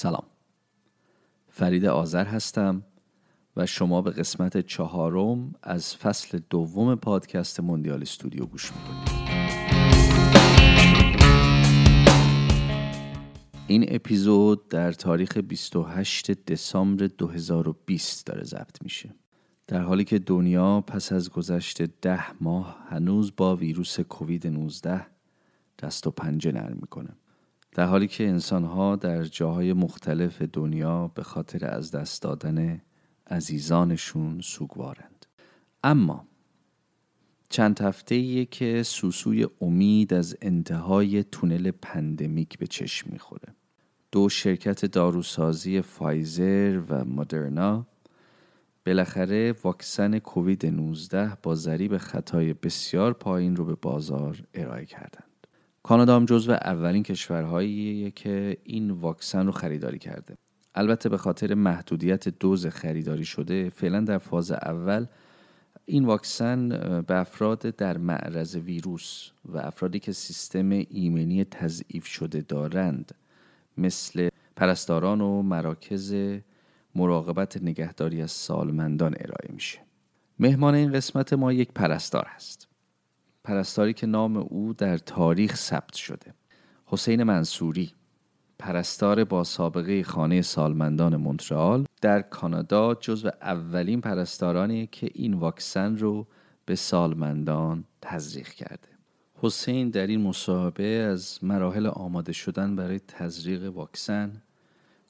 سلام. فرید آذر هستم و شما به قسمت چهارم از فصل دوم پادکست موندیال استودیو گوش می‌کنید. این اپیزود در تاریخ 28 دسامبر 2020 داره ضبط میشه. در حالی که دنیا پس از گذشت ده ماه هنوز با ویروس کووید 19 دست و پنجه نرم می‌کنه. در حالی که انسانها در جاهای مختلف دنیا به خاطر از دست دادن عزیزانشون سوگوارند اما چند هفته که سوسوی امید از انتهای تونل pandemic به چشم می‌خوره دو شرکت داروسازی فایزر و مدرنا بالاخره واکسن کووید 19 با ضریب خطای بسیار پایین رو به بازار ارائه کردند. کانادا هم جزو اولین کشورهایی که این واکسن رو خریداری کرده. البته به خاطر محدودیت دوز خریداری شده فعلا در فاز اول این واکسن به افراد در معرض ویروس و افرادی که سیستم ایمنی تضعیف شده دارند مثل پرستاران و مراکز مراقبت نگهداری از سالمندان ارائه میشه مهمان این قسمت ما یک پرستار هست پرستاری که نام او در تاریخ ثبت شده. حسین منصوری پرستار با سابقه خانه سالمندان مونترال در کانادا جزو اولین پرستارانی که این واکسن رو به سالمندان تزریق کرده. حسین در این مصاحبه از مراحل آماده شدن برای تزریق واکسن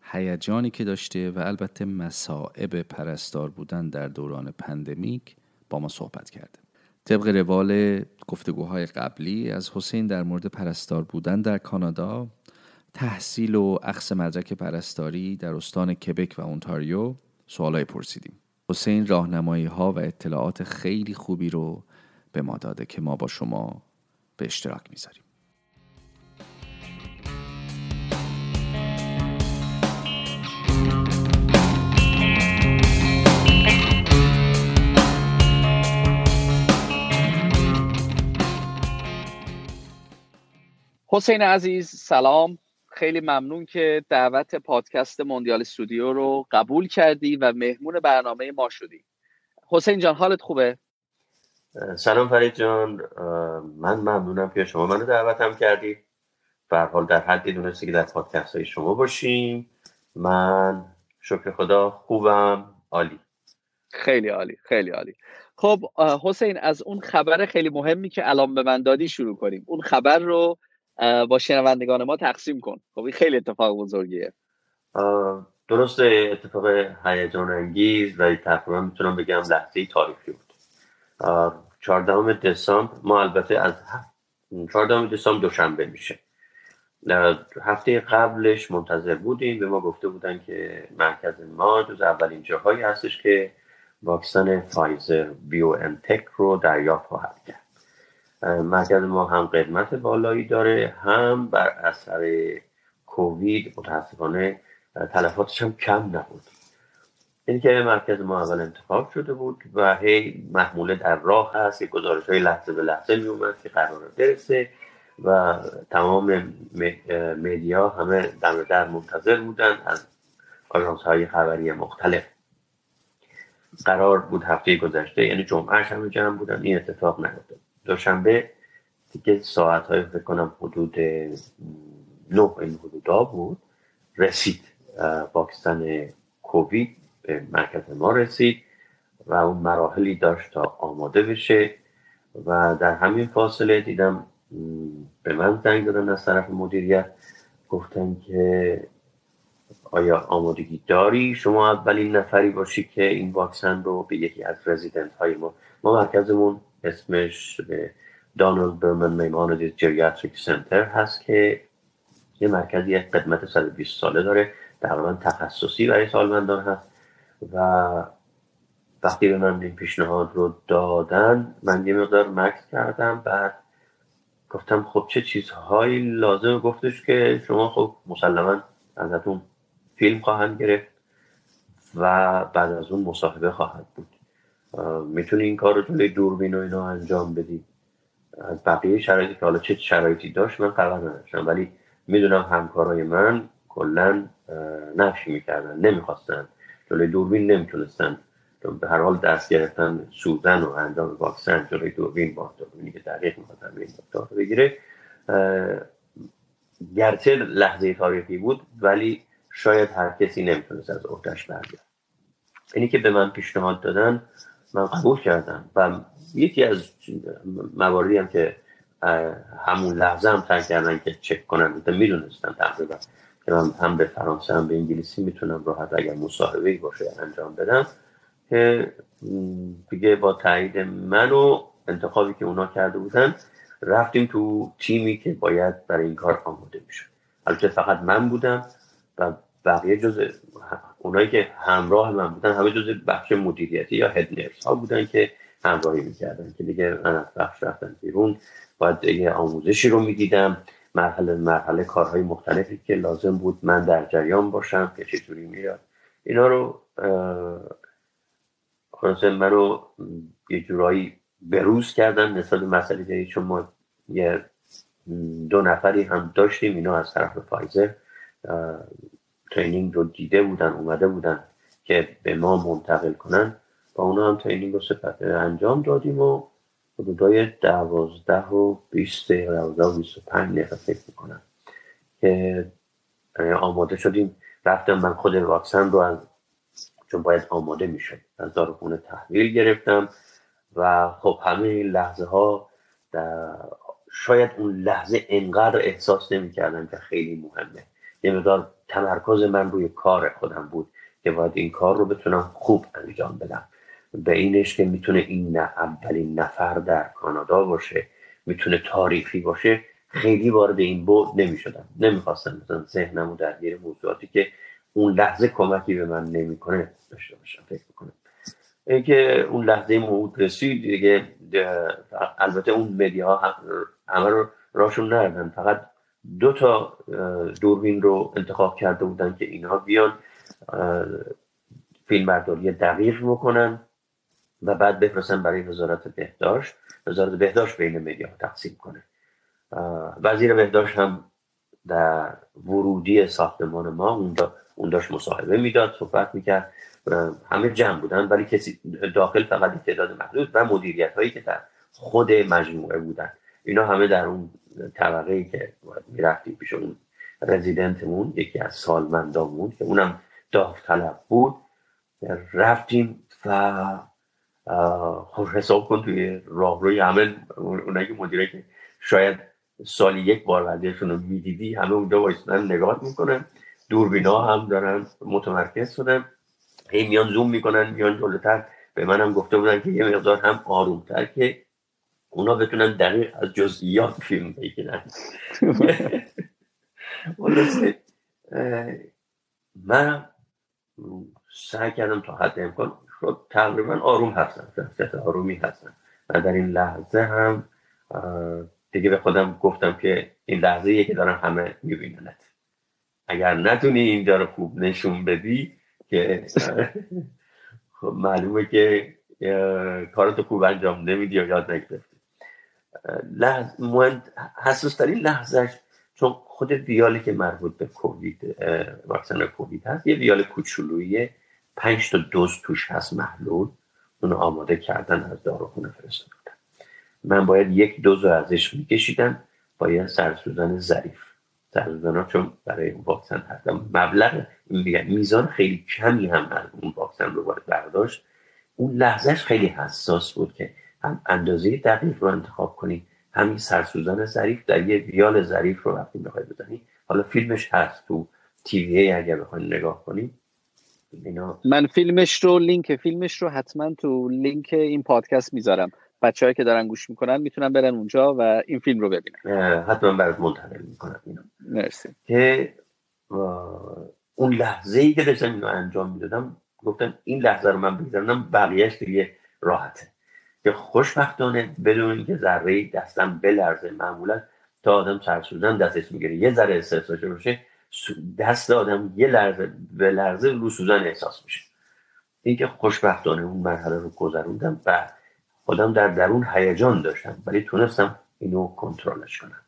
هیجانی که داشته و البته مسائب پرستار بودن در دوران پندمیک با ما صحبت کرده. طبق روال گفتگوهای قبلی از حسین در مورد پرستار بودن در کانادا تحصیل و اخص مدرک پرستاری در استان کبک و اونتاریو سوالای پرسیدیم. حسین راهنمایی ها و اطلاعات خیلی خوبی رو به ما داده که ما با شما به اشتراک می‌ذاریم. حسین عزیز سلام. خیلی ممنون که دعوت پادکست موندیال استودیو رو قبول کردی و مهمون برنامه ما شدی. حسین جان حالت خوبه؟ سلام فرید جان. من ممنونم که شما منو دعوتم کردی. به حال در حدی دونستی که در پادکست های شما باشیم. من شکر خدا خوبم. عالی. خیلی عالی خیلی عالی. خب حسین از اون خبر خیلی مهمی که الان به من دادی شروع کنیم. اون خبر رو با شنوندگان ما تقسیم کن. خب این خیلی اتفاق بزرگیه. درست اتفاق هیجان انگیز و تقریبا می‌تونم بگم لحظه تاریخی بود. 14 دسامبر ما البته از 14 دسامبر دوشنبه میشه. هفته قبلش منتظر بودیم به ما گفته بودن که مرکز ما جز اولین جاهایی هستش که واکسن فایزر بیو انتک رو دریافت خواهد کرد. مرکز ما هم قدمت بالایی داره هم بر اثر کووید متاسفانه تلفاتش هم کم نبود. این که مرکز ما اول انتخاب شده بود و هی محموله در راه هست که گزارش های لحظه به لحظه می اومد که قرار برسه و تمام میدیا همه دم در منتظر بودن از آژانس های خبری مختلف. قرار بود هفته گذشته یعنی جمعه همه جمع بودن این اتفاق نیفتاد. دوشنبه دیگه ساعت های فکر کنم حدود نه این حدودا بود رسید. واکسن کووید به مرکز ما رسید و اون مراحلی داشت تا آماده بشه و در همین فاصله دیدم به من زنگ دادن از طرف مدیریت گفتن که آیا آمادگی داری؟ شما اولین نفری باشی که این واکسن رو به یکی از رزیدنت های ما ما مرکزمون اسمش دانالد برمن میمان جریاتریک سنتر هست که یه مرکزی قدمت 120 ساله داره. تقریبا تخصصی برای سالمندان هست و وقتی به من این پیشنهاد رو دادن من یه مقدار مکس کردم. بعد گفتم خب چه چیزهایی لازم گفتش که شما خب مسلما ازتون فیلم خواهند گرفت و بعد از اون مصاحبه خواهد بود. می‌تونی این کار رو جلوی دوربین و اینا انجام بدی. از بقیه شرایطی که حالا چه شرایطی داشت من خبر نداشتم ولی می‌دونم همکارای من کلا نفی می‌کردن نمی‌خواستن. جلوی دوربین نمی‌تونستن. به هر حال دست گرفتن سوزن و انجام واکسن جلوی دوربین با دوربینی که دقیق می‌خواستن این دکتر بگیره. گرچه لحظه تاریخی بود ولی شاید هر کسی نمی‌تونست از عهدهش برگرد اینی که به من پیشنهاد دادن من قبول کردم و یکی از مواردی هم که همون لحظه هم تر کردن که چک کنن می‌دونستم تقریبا که من هم به فرانسه هم به انگلیسی می‌تونم راحت اگر مصاحبه باشه انجام بدم که دیگه با تایید من و انتخابی که اونا کرده بودن رفتیم تو تیمی که باید برای این کار آماده می‌شد. البته فقط من بودم و بقیه جز اونایی که همراه من بودن همه جز بخش مدیریتی یا هد ها بودن که همراهی می‌کردن که دیگه من از بخش رفتن بیرون. باید یه آموزشی رو می‌دیدم. مرحله مرحله کارهای مختلفی که لازم بود من در جریان باشم که چطوری میاد اینا رو خلاصه من رو یه جورایی بروز کردن نسبت مسئله دیگه چون ما یه دو نفری هم داشتیم اینا از طرف فایزر. training رو دیده بودن اومده بودن که به ما منتقل کنن. با اونا هم training رو انجام دادیم و حدودای دوازده و بیست دوازده و بیست و پنج دقیقه فکر می‌کنم که آماده شدیم. رفتم من خود واکسن رو از چون باید آماده می‌شد. از داروخونه تحویل گرفتم و خب همه این لحظه ها در شاید اون لحظه انقدر احساس نمی‌کردم که خیلی مهمه. یه تمرکز من روی کار خودم بود که باید این کار رو بتونم خوب انجام بدم. به اینش که می‌تونه این نه اولین نفر در کانادا باشه می‌تونه تاریخی باشه خیلی وارد این بود نمی‌شدم. نمی‌خواستم مثلا ذهنمو درگیر موضوعاتی که اون لحظه کمکی به من نمی‌کنه داشته باشم فکر می‌کنم. اینکه اون لحظه موعود رسید دیگه البته اون مدیا همه رو راشون نردن فقط دو تا دوربین رو انتخاب کرده بودن که اینها بیان فیلم برداری دقیق بکنن و بعد بفرستن برای وزارت بهداشت. وزارت بهداشت بین مدیا تقسیم کنه. وزیر بهداشت هم در ورودی ساختمان ما اونجا اون داشت مصاحبه می‌داد صحبت می‌کرد. همه جمع بودن ولی کسی داخل فقط تعداد محدود و مدیریت هایی که در خود مجموعه بودن. اینا همه در اون طبقه ای که می‌رفتیم پیش اون رزیدنتمون یکی از سالمندامون که اونم داوطلب بود رفتیم و خب حساب کن توی راهروی همه اونایی که مدیره که شاید سالی یک بار وردیشون رو می‌دیدی همه اونجا وایستن نگاه می‌کنن دوربینا هم دارن متمرکز شدن هی میان زوم می‌کنن میان جلوتر به منم گفته بودن که یه مقدار هم آرومتر که اونا بتونن دقیق از جزئیات فیلم بگیرن. من سعی کردم تا حد امکان خب تقریبا آروم هستم شخصیت آرومی هستم. و در این لحظه هم دیگه به خودم گفتم که این لحظه که دارن همه میبیننت. اگر نتونی اینجا رو خوب نشون بدی که خب معلومه که کارتو خوب انجام نمیدی یا یاد نگرفتی. لحظه حساس ترین لحظهش چون خود ویالی که مربوط به کووید واکسن کووید هست یه ویال کوچولویی پنج تا دوز توش هست محلول. اونو آماده کردن از داروخونه فرستادن. من باید یک دوز ازش میکشیدم با یه سرسوزن ظریف سرسوزن ها چون برای اون واکسن هستم مبلغ میزان خیلی کمی هم از اون واکسن رو باید برداشت. اون لحظهش خیلی حساس بود که هم اندازه دقیق رو انتخاب کنی همین سرسوزن ظریف در یه ویال ظریف رو وقتی بخوای بزنی. حالا فیلمش هست تو TV اگر بخواین نگاه کنی. من فیلمش رو لینک فیلمش رو حتما تو لینک این پادکست می‌ذارم. بچههایی که دارن گوش می‌کنن می‌تونن برن اونجا و این فیلم رو ببینن. حتما برات منتقل می‌کنم اینو. مرسی. که اون لحظه ای که داشتم اینو انجام می‌دادم گفتم این لحظه رو من بگذارم بقیهش دیگه راحته. که خوشبختانه بدون اینکه ذره دستم بلرزه معمولا تا آدم سرسوزن دستش می‌گیره. یه ذره استرس باشه دست آدم یه لرزه به لرزه رو سوزن احساس میشه. اینکه خوشبختانه اون مرحله رو گذروندم و خودم در درون هیجان داشتم ولی تونستم اینو کنترلش کنم.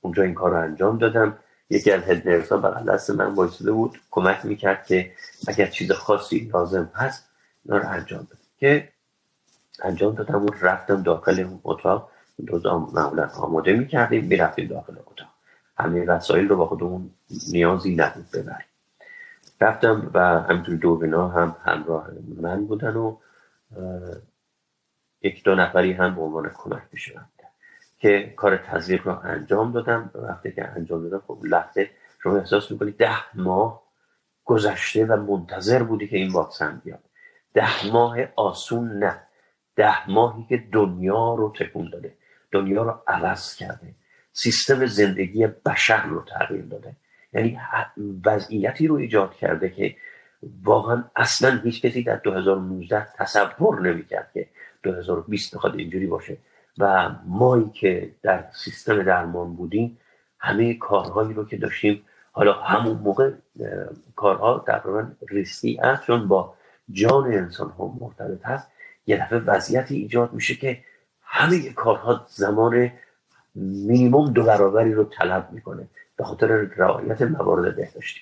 اونجا این کار رو انجام دادم. یکی از هد نرسا دست من وایساده بود کمک می‌کرد که اگر چیز خاصی لازم هست اینا رو انجام بده. که انجام دادم و رفتم داخل اون اتاق. دوزا معمولا آماده می‌کردیم می‌رفتیم داخل اتاق. همه وسایل رو با خودمون نیازی نبود ببریم. رفتم و همینطور دوربینا هم همراه من بودن و یک دو نفری هم به عنوان کمک که کار تزریق رو انجام دادم. وقتی که انجام دادم خب لحظه شما احساس می‌کنی ده ماه گذشته و منتظر بودی که این واکسن بیاد. ده ماه آسون نه. ده ماهی که دنیا رو تکون داده دنیا رو عوض کرده. سیستم زندگی بشر رو تغییر داده. یعنی وضعیتی رو ایجاد کرده که واقعا اصلا هیچ کسی در 2019 تصور نمی‌کرد که 2020 بخواد اینجوری باشه. و مایی که در سیستم درمان بودیم همه کارهایی رو که داشتیم حالا همون موقع کارها تقریبا ریسکی هست چون با جان انسان ها مرتبط هست. یه دفعه وضعیتی ایجاد میشه که همه کارها زمان مینیموم دو برابری رو طلب می‌کنه. به خاطر رعایت موارد بهداشتی.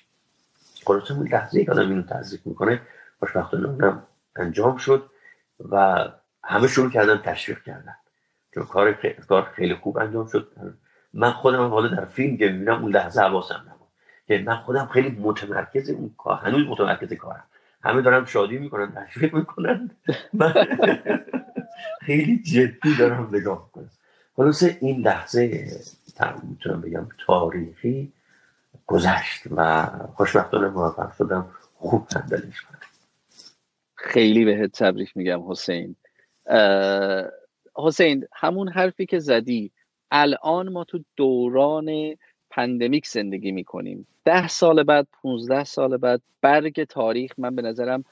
خلاصه اون لحظه که آدم اینو تزریق می‌کنه خوشبختانه انجام شد و همه شروع کردن تشویق کردن. چون کار کار خیلی خوب انجام شد. من خودم حالا در فیلم که می‌بینم اون لحظه حواسم نبود. که من خودم خیلی متمرکز اون کار هنوز متمرکز کارم. همه دارم شادی می‌کنن تشویق می‌کنن. من خیلی جدی دارم نگاه می‌کنم. خلاصه این لحظه می‌تونم بگم تاریخی گذشت و خوشبختانه موفق شدم خوب تندلیش کنم. خیلی بهت تبریک میگم حسین. حسین همون حرفی که زدی الان ما تو دوران پندمیک زندگی می‌کنیم. ده سال بعد 15 سال بعد برگ تاریخ من به نظرم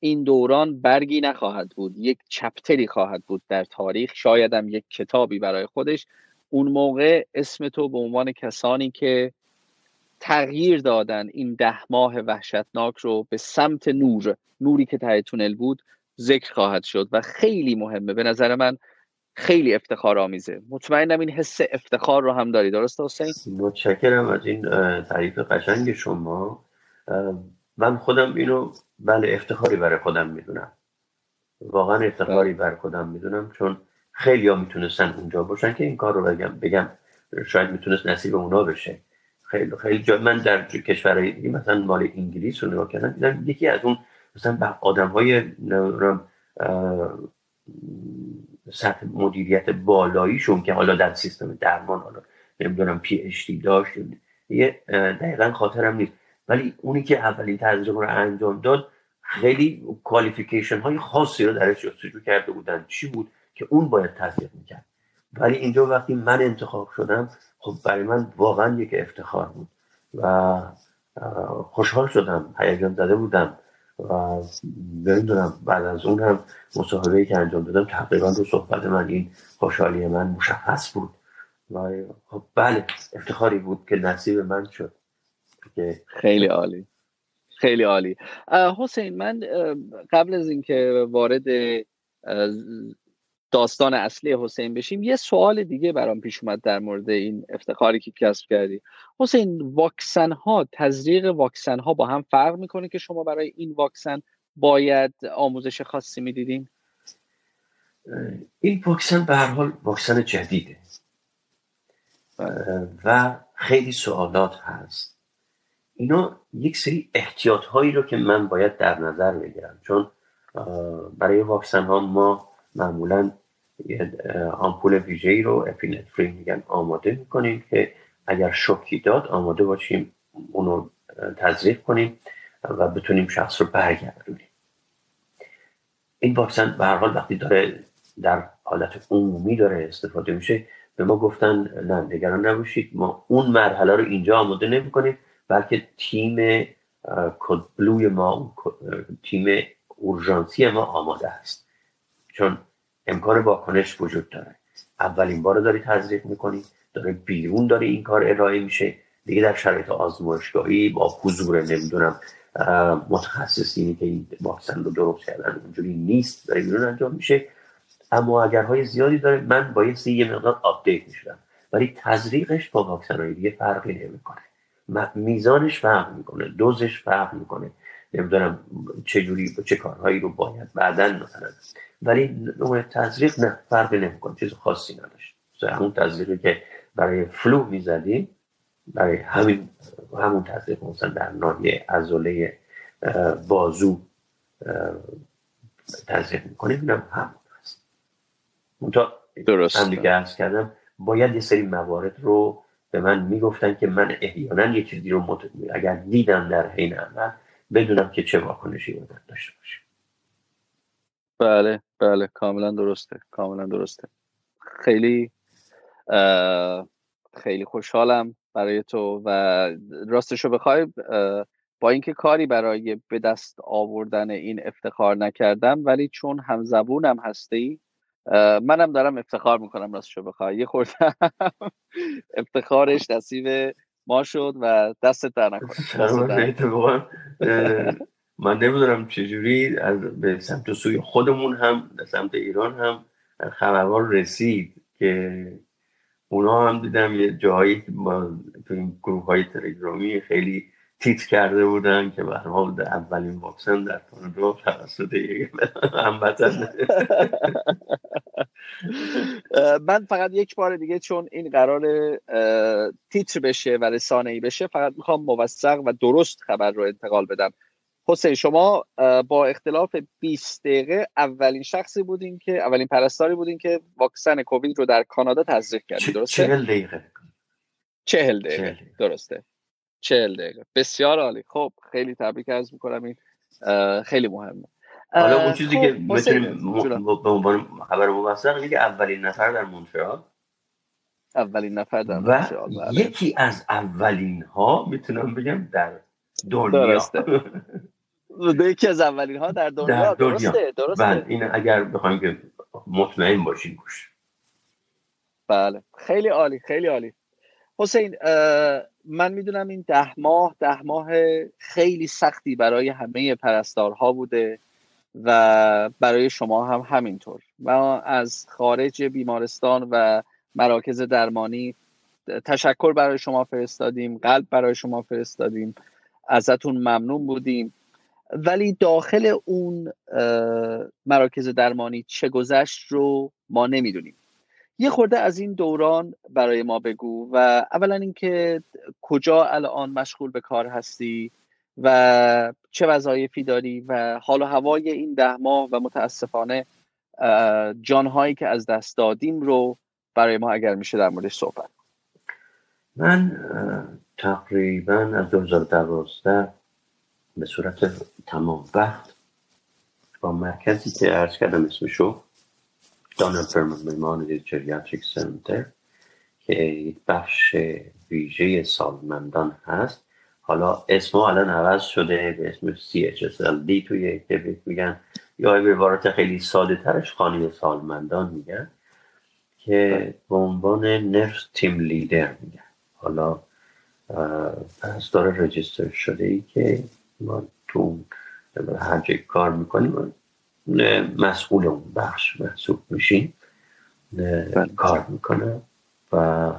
این دوران برگی نخواهد بود. یک چپتری خواهد بود در تاریخ. شایدم یک کتابی برای خودش. اون موقع اسم تو به عنوان کسانی که تغییر دادن این ده ماه وحشتناک رو به سمت نور نوری که ته تونل بود ذکر خواهد شد و خیلی مهمه. به نظر من خیلی افتخار آمیزه مطمئنم این حس افتخار رو هم داری. درست حسین؟ متشکرم از این تعریف قشنگ شما. من خودم اینو بله افتخاری برای خودم می‌دونم. واقعا افتخاری بله. برای خودم می‌دونم چون خیلی ها می‌تونستن اونجا باشن که این کار رو بگم بگم. شاید می‌تونست نصیب اونا بشه. خیلی خیلی جا من در کشورهای مثلا مال انگلیس رو نگاه کردم دیدم یکی از اون مثلا آدم های سطح مدیریت بالاییشون که حالا در سیستم درمان حالا نمی‌دونم پی اچ دی داشت یه دقیقا خاطرم نیست. ولی اونی که اولین تجربه رو انجام داد خیلی کوالیفیکیشن های خاصی رو درش جستجو کرده بودن. چی بود؟ که اون باید تطبیق می‌کرد. ولی اینجا وقتی من انتخاب شدم خب برای من واقعا یک افتخار بود و خوشحال شدم هیجان زده بودم. و نمی‌دونم بعد از اون هم مصاحبه که انجام دادم تقریبا رو صحبت من این خوشحالی من مشخص بود. و خب بله افتخاری بود که نصیب من شد. خیلی عالی. خیلی عالی. حسین من قبل از اینکه وارد داستان اصلی حسین بشیم. یه سوال دیگه برام پیش اومد در مورد این افتخاری که کسب کردی. حسین واکسن ها تزریق واکسن ها با هم فرق می‌کنه که شما برای این واکسن باید آموزش خاصی می‌دیدین؟ این واکسن به هر حال واکسن جدیده. و خیلی سوالات هست. اینا یک سری احتیاط هایی رو که من باید در نظر بگیرم. چون برای واکسن ها ما معمولا یه آمپول ویژه رو اپینفرین میگن آماده می‌کنیم که اگر شوکی داد آماده باشیم اونو تزریق کنیم و بتونیم شخص رو برگردونیم. این واکسن به هر حال وقتی داره در حالت عمومی داره استفاده میشه به ما گفتن نه نگران نباشید ما اون مرحله رو اینجا آماده نمی کنیم بلکه تیم کد بلوی ما تیم اورژانسی ما آماده است. چون امکان واکنش وجود داره. اولین بار داری تزریق می‌کنی داره بیرون داره این کار ارائه میشه. دیگه در شرایط آزمایشگاهی با حضور نمی‌دونم متخصصینی که این واکسن رو درست کردن اونجوری نیست داره بیرون انجام میشه. اما اگرهای زیادی داره من باید یه مقدار update می‌شدم. ولی تزریقش با واکسن دیگه فرقی نمی‌کنه. میزانش فرق می‌کنه دوزش فرق می‌کنه. نمی‌دونم چه جوری چه کارهایی رو باید بعدا مثلا ولی نوع تزریق نه فرقی نمی‌کنه چیز خاصی نداشت. همون تزریقی که برای فلو می‌زدیم برای همین همون تزریق مثلا در ناحیه عضله بازو تزریق می‌کنیم اینم هم هست درست. هم دیگه کردم باید یه سری موارد رو به من می‌گفتن که من احیانا یه چیزی رو مت... اگر دیدم در حین عمل بدونم که چه واکنشی باید داشته باشیم بله. بله کاملا درسته کاملا درسته. خیلی خیلی خوشحالم برای تو و راستش رو بخوای با اینکه کاری برای به دست آوردن این افتخار نکردم ولی چون همزبونم هستی منم دارم افتخار می‌کنم راستشو بخوای. یه خورده افتخارش نصیب ما شد و دستت در نکنه من نمی‌دونم چجوری از به سمت سوی خودمون هم به سمت ایران هم خبرها رسید که اونا هم دیدم یه جایی با تو این گروه های تلگرامی خیلی تیت کرده بودن که به حال اولین واکسن در کانادا توسط هموطن من فقط یک بار دیگه چون این قرار تیتر بشه و رسانه ای بشه فقط می‌خوام موثق و درست خبر رو انتقال بدم. حسین شما با اختلاف 20 دقیقه اولین شخصی بودین که اولین پرستاری بودین که واکسن کووید رو در کانادا تزریق کردید درسته؟ چهل دقیقه. چهل دقیقه درسته. چهل دقیقه. بسیار عالی. خب خیلی تبریک عرض می‌کنم. این خیلی مهمه. حالا اون چیزی خب، که می‌تونیم به عنوان خبر موثق اینه که اولین نفر در مونترال. اولین نفر در مونترال بله. یکی از اولین ها می‌تونم بگم در دنیا. درسته. یکی از اولین ها در دنیا, در دنیا. درسته درسته. بله این اگر بخوایم که مطمئن باشیم گوش. بله. خیلی عالی خیلی عالی. حسین من می‌دونم این ده ماه ده ماه خیلی سختی برای همه پرستارها بوده و برای شما هم همینطور. ما از خارج بیمارستان و مراکز درمانی تشکر برای شما فرستادیم قلب برای شما فرستادیم ازتون ممنون بودیم. ولی داخل اون مراکز درمانی چه گذشت رو ما نمی‌دونیم. یه خورده از این دوران برای ما بگو و اولا اینکه کجا الان مشغول به کار هستی و چه وظایفی داری و حال و هوای این ده ماه و متاسفانه جانهایی که از دست دادیم رو برای ما اگر میشه در موردش صحبت من تقریبا از 2012 به صورت تمام وقت با مرکزی که ارز کردم اسمشو دانل فرمان میمان جریاتریک سنتر که یک بخش ویژه سالمندان هست. حالا اسم الان عوض شده به اسم CHSLD توی کبریک میگن یا به عبارت خیلی ساده ترش خانه سالمندان میگن که به عنوان نرس تیم لیدر میگن. حالا پس داره رجیستر شده ای که ما تو هر جای کار می‌کنیم مسئول اون بخش محسوب میشیم بله. کار می‌کنه و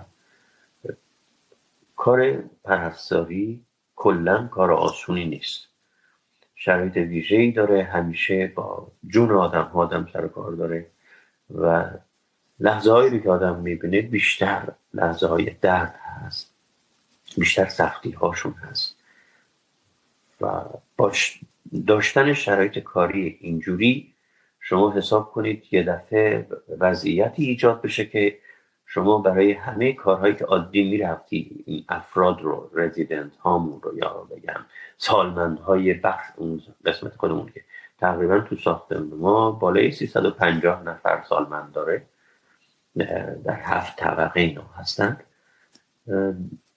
کار پرستاری کلا کار آسونی نیست شرایط ویژه ای داره همیشه با جون آدم ها آدم سر کار داره و لحظه هایی که آدم می‌بینه بیشتر لحظه های درد هست بیشتر سختی هاشون هست و باش داشتن شرایط کاری اینجوری شما حساب کنید یه دفعه وضعیتی ایجاد بشه که شما برای همه کارهایی که عادی می‌رفتی این افراد رو رزیدنت هامون رو یا بگم سالمند های بخش اون قسمت خودمون که تقریبا تو ساختمون ما بالای 350 نفر سالمند داره در هفت طبقه اینا هستن.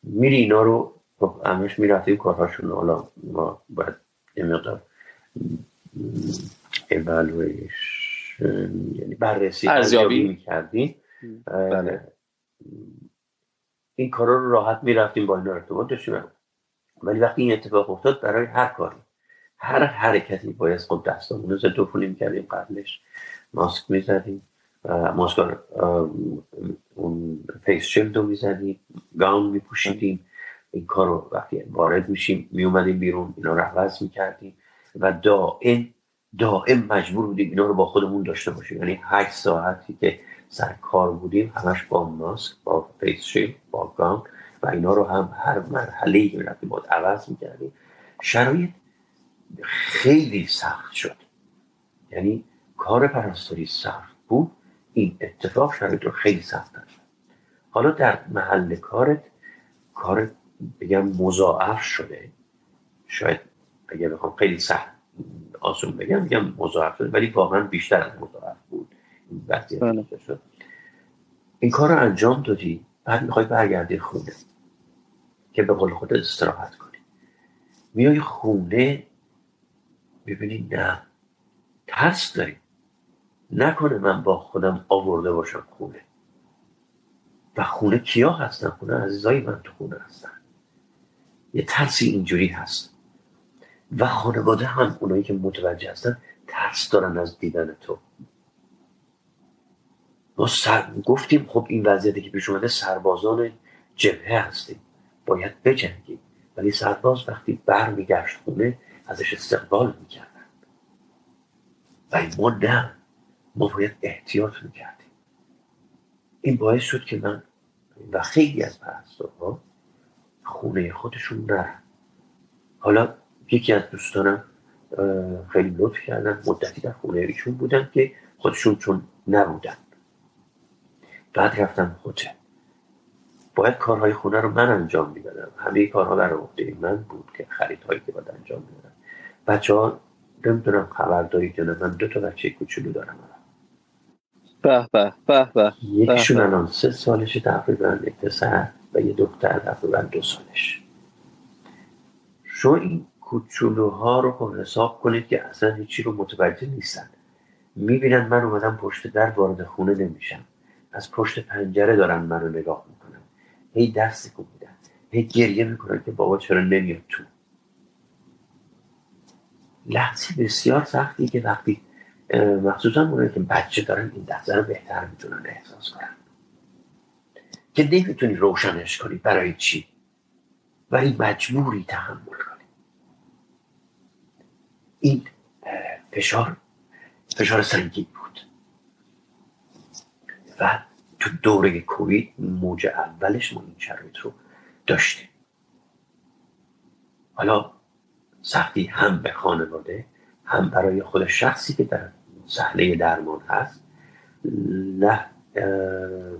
میری اینا رو خب همش می‌رفتیم کارهاشون حالا ما باید یه مقدار یعنی بررسی ارزیابی می‌کردیم. بله. این کارا رو راحت می‌رفتیم با این ارتباط داشتیم. ولی وقتی این اتفاق افتاد برای هر کاری هر حرکتی باید خود دستامون رو زد می‌کردیم قبلش ماسک می‌زدیم ماسک اون face shield رو می‌زدیم gown میپوشیدیم. این کار رو وقتی وارد میشیم میومدیم بیرون اینا رو عوض می‌کردیم و دائم دائم مجبور بودیم اینا رو با خودمون داشته باشیم. یعنی هشت ساعتی که سر کار بودیم همش با ماسک با face با gown و اینا رو هم هر مرحله ای رفتیم باید عوض می‌کردیم. شرایط خیلی سخت شد. یعنی کار پرستاری سخت بود. این اتفاق شرایط رو خیلی سخت شد حالا در محل کارت کار بگم مضاعف شده. شاید اگر بخوام خیلی سخت آسون بگم بگم مضاعف شده ولی واقعا بیشتر از مضاعف بود این بله. شد این کار رو انجام دادی بعد می‌خوای برگردی خونه که به قول خود استراحت کنی. میای خونه ببینی نه ترس داری. نکنه من با خودم آورده باشم خونه. و خونه کیا هستن؟ خونه عزیزای من تو خونه هستن. یه ترسی اینجوری هست. و خانواده هم اونایی که متوجه هستن ترس دارن از دیدن تو. ما سر... گفتیم خب این وضعیتی که پیش اومده سربازان جبهه هستیم. باید بجنگیم. ولی سرباز وقتی برمیگشت خونه ازش استقبال می‌کردن. و ما نه. ما باید احتیاط می‌کردیم. این باعث شد که من و خیلی از پرستارها خونه خودشون نرن حالا یکی از دوستانم خیلی لطف کردن مدتی در خونه ایشون بودن که خودشون چون نبودن. بعد رفتم هتل باید کارهای خونه رو من انجام می‌دادم. همه کارها در عهده من بود که خریدهایی که باید انجام می‌دادم. بچه ها نمی‌دونم خبر داری که من دو تا بچه کوچولو دارم. به به به به. یکیشون الان سه سالش تقریبا یک پسر. و یه دختر تقریبا دو سالش. شما این کوچولوها رو حساب کنید که اصلا هیچی رو متوجه نیستن. می‌بینن من اومدم پشت در وارد خونه نمیشم. از پشت پنجره دارن منو نگاه می‌کنن. هی دست میدن. هی گریه می‌کنن که بابا چرا نمیاد تو. لحظه بسیار سختی که وقتی مخصوصا اونایی که بچه دارن این لحظه رو بهتر می‌تونن احساس کنن. که نمی‌تونی روشنش کنی برای چی؟ ولی مجبوری تحمل کنی. این فشار فشار سنگین بود. و تو دوره کووید موج اولش ما این شرایط رو داشتیم. حالا سختی هم به خانواده هم برای خود شخصی که در صحنه درمان هست نه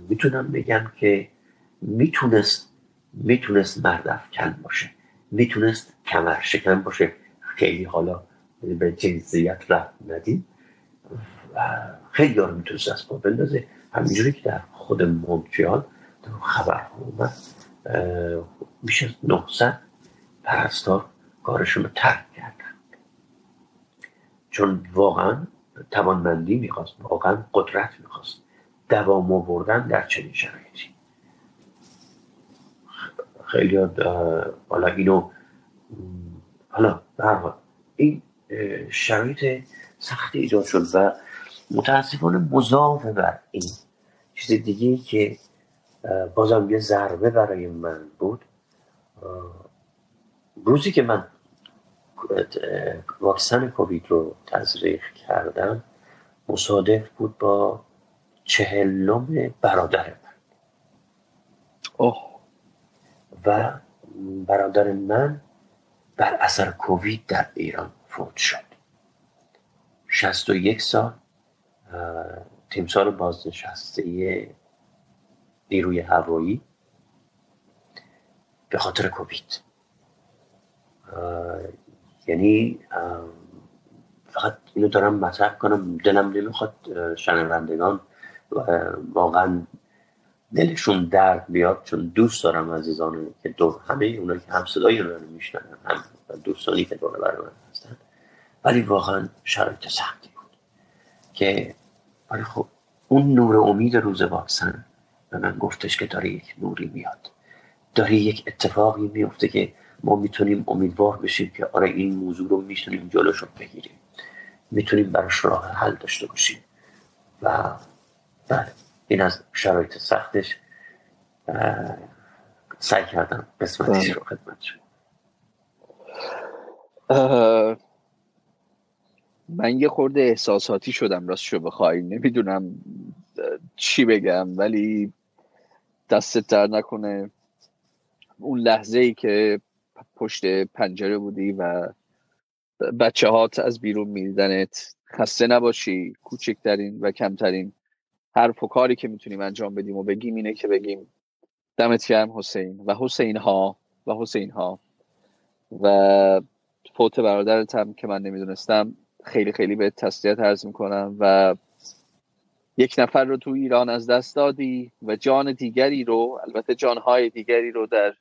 می‌تونم بگم که می‌تونست می‌تونست مرد افکن باشه. می‌تونست کمر شکن باشه. خیلی حالا به جنسیت رفت ندیم. خیلی رو می‌تونست از پا بندازه. همینجوری که در خود مونتریال خبر اومد. میشه 900 پرستار کارشون رو ترک کردن. چون واقعا توانمندی می‌خواست واقعا قدرت می‌خواست. دوام آوردن در چنین شرایطی. خیلی حالا اینو حالا برها این شرایط سختی ایجاد شد و متاسفانه مضاف بر این چیز دیگه که بازم یه ضربه برای من بود. روزی که من واکسن کووید رو تزریق کردم مصادف بود با چهلم برادر من. اوه. و برادر من بر اثر کووید در ایران فوت شد. شست و یک سال تیمسار بازنشسته نیروی هوایی به خاطر کووید. یعنی فقط اینو دارم مطرح کنم دلم نمی‌خواد شنوندگان واقعا دلشون درد بیاد چون دوست دارم عزیزان که دور همه اونایی که هم صدای رو میشنن هم دوستانی که دور برای من هستن. ولی واقعا شرایط سختی بود که ولی خب اون نور امید روز واکسن به من گفتش که داره یک نوری میاد. داره یک اتفاقی میفته که ما می‌تونیم امیدوار بشیم که آره این موضوع رو می‌تونیم جلوش رو بگیریم. می‌تونیم براش راه حل داشته باشیم. و بله. این از شرایط سختش سعی کردم قسمتیش رو خدمت شد من یه خورده احساساتی شدم راست شو بخوای. نمی‌دونم چی بگم ولی دستت در نکنه. اون لحظه ای که پشت پنجره بودی و بچه هات از بیرون میدنت خسته نباشی کوچکترین و کمترین. حرف و که می‌تونیم انجام بدیم و بگیم اینه که بگیم دمت گرم حسین و حسین ها و حسین ها و فوت برادرت هم که من نمی‌دونستم خیلی خیلی به تسلیت عرض می‌کنم و یک نفر رو تو ایران از دست دادی و جان دیگری رو البته جانهای دیگری رو در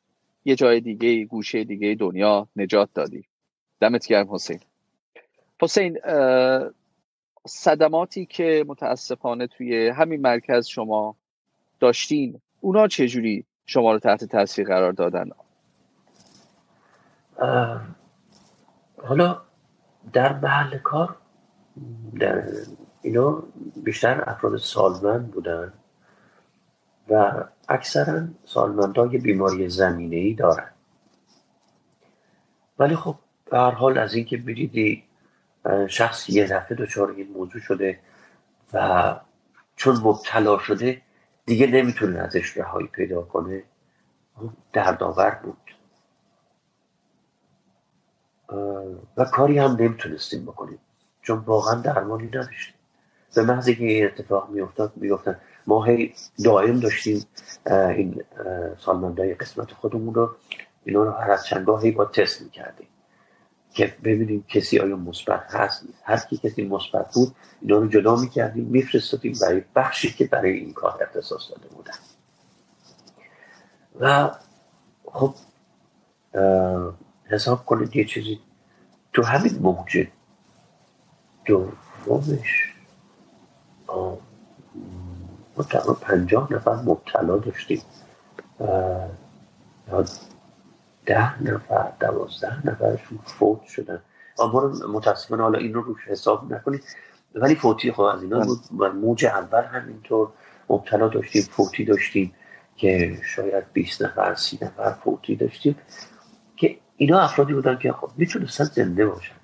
یه جای دیگه گوشه دیگه دنیا نجات دادی. دمت گرم حسین. حسین صدماتی که متاسفانه توی همین مرکز شما داشتین اونا چجوری شما رو تحت تاثیر قرار دادن؟ حالا در محل کار در اینا بیشتر افراد سالمند بودن و اکثرا سالمندان بیماری زمینه ای دارن. ولی خب به هر حال از اینکه بریدی شخص یه دفعه دچار این موضوع شده و چون مبتلا شده دیگه نمی‌تونه ازش رهایی پیدا کنه دردآور بود. و کاری هم نمی‌تونستیم بکنیم. چون واقعا درمانی نداشتیم. به محض که این اتفاق میافتاد می‌گفتن ما هی دائم داشتیم این سالمندای قسمت خودمون رو اینا رو هر از چندگاه با تست می‌کردیم. که ببینیم کسی آیا مثبت هست هر کی کسی مثبت بود اینا رو جدا می‌کردیم میفرستادیم برای بخشی که برای این کار اختصاص داده بودن. و خب حساب کنید یه چیزی. تو همین موج دومش ما تقریبا پنجاه نفر مبتلا داشتیم. ده نفر دوازده نفرشون فوت شدن. آمار متاسفانه حالا این رو روش حساب نکنید. ولی فوتی خب از اینا بود و موج اول همینطور مبتلا داشتیم فوتی داشتیم که شاید 20 نفر سی نفر فوتی داشتیم که اینا افرادی بودن که خب می‌تونستن زنده باشن.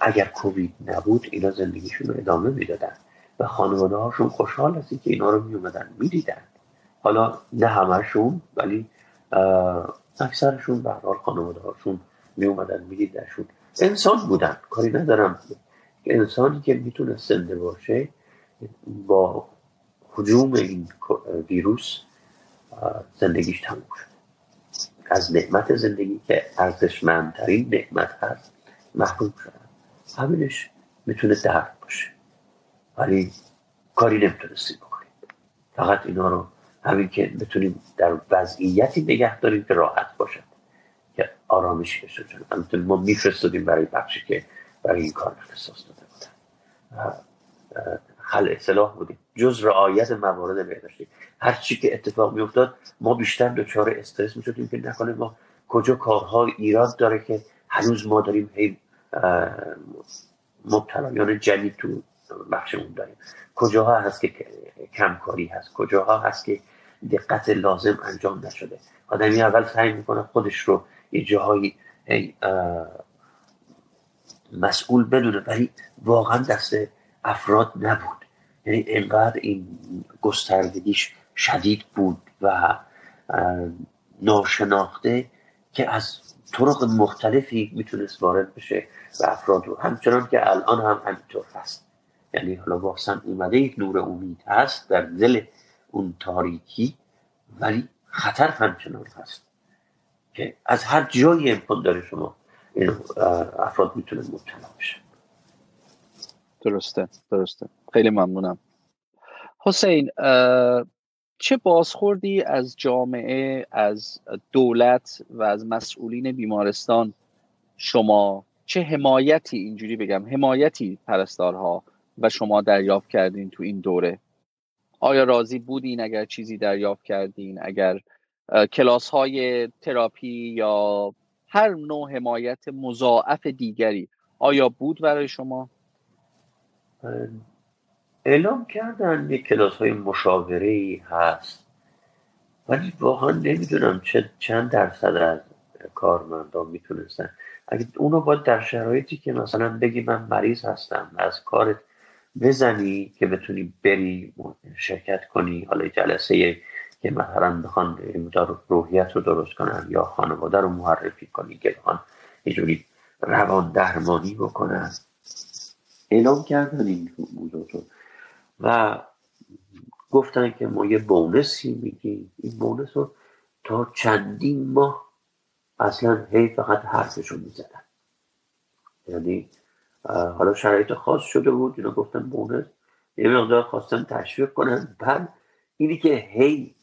اگر کووید نبود اینا زندگیشون رو ادامه می‌دادن و خانواده هاشون خوشحال هستی که اینا رو میومدن می‌دیدن. حالا نه همشون ولی اکثرشون به حال خانواده هاشون می اومدن میدیدنشون انسان بودن کاری ندارم. انسانی که می‌تونه زنده باشه با حجوم این ویروس زندگیش تموم شد. از نعمت زندگی که ارزشمندترین نعمت هست محروم شدن. همینش می‌تونه درد باشه. ولی کاری نمی‌تونستیم بکنیم. فقط اینا رو همین که بتونیم در وضعیتی نگه داریم که راحت باشد که آرامش بشه چون ما میفرستادیم برای بخشی که برای این کار اختصاص داده بودن. حل اصلاح بودیم. جز رعایت موارد بهداشتی. هر چی که اتفاق میافتاد ما بیشتر دچار استرس می‌شدیم که نکنه ما کجا کارها ایراد داره که هنوز ما داریم هی مبتلایان جدید تو بخشمون داریم. کجاها هست که کمکاری هست. کجاها هست که دقت لازم انجام نشده. آدمی اول سعی می‌کنه خودش رو یه جاهایی مسئول بدونه ولی واقعا دست افراد نبود. یعنی انقدر این گستردگیش شدید بود و ناشناخته که از طرق مختلفی می‌تونست وارد بشه و افراد رو. همچنان که الان هم همینطور هست. یعنی حالا واقعا اومده یک نور امید هست در دل اون تاریکی ولی خطر همچنان هست که از هر جایی امکان داره شما این افراد می‌تونه مبتلا بشه. درسته درسته. خیلی ممنونم. حسین چه بازخوردی از جامعه از دولت و از مسئولین بیمارستان؟ شما چه حمایتی اینجوری بگم حمایتی پرستارها و شما دریافت کردین تو این دوره؟ آیا راضی بودین اگر چیزی دریافت کردین؟ اگر کلاس های تراپی یا هر نوع حمایت مضاعف دیگری آیا بود برای شما؟ اعلام کردن یک کلاس های مشاوره ای هست ولی واقعا نمی‌دونم چه چند درصد از کارمندان می‌تونستن. اگه اونو باید در شرایطی که مثلا بگی من مریض هستم از کارت بزنی که بتونی بری شرکت کنی حالا جلسه که مثلا بخوان روحیت رو درست کنن یا خانواده رو معرفی کنی که بخوان اینجوری روان درمانی بکنن. اعلام کردن این موضوع و گفتن که ما یه بونسی میگیم. این بونس رو تا چندین ماه اصلا هی فقط حرفشون می‌زدن. یعنی حالا شرایط خاص شده بود اینا گفتن بونس یه مقدار خواستن تشویق کنن. بعد اینی که هی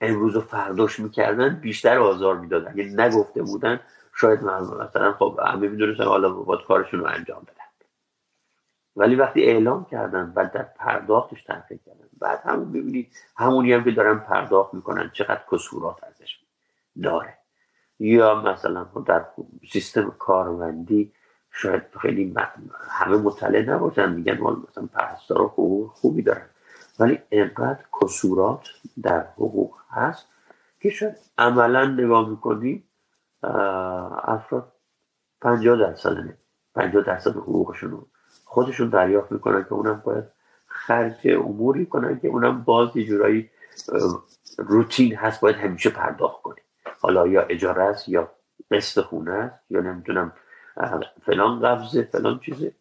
امروز و فرداش می‌کردن بیشتر آزار می‌دادن. یعنی نگفته بودن شاید مثلا خب همه می‌دونستن حالا باید کارشون رو انجام بدن. ولی وقتی اعلام کردن و در پرداختش تحقیق کردن بعد همون ببینید همونی هم که دارن پرداخت می‌کنن چقدر کسورات ازش داره. یا مثلا در سیستم کارمندی شاید خیلی همه مطلع نباشن میگن مثلا پرستارا حقوق خوبی دارن. ولی اینقدر کسورات در حقوق هست که شاید عملا نگاه می‌کنی افراد پنجاه درصد پنجاه درصد حقوقشون خودشون دریافت می‌کنن که اونم باید خرج اموری کنن که اونم باز یه جورایی روتین هست باید همیشه پرداخت کنی. حالا یا اجاره است یا قسط خونه یا نمی‌دونم فلان قبضه فلان چیزه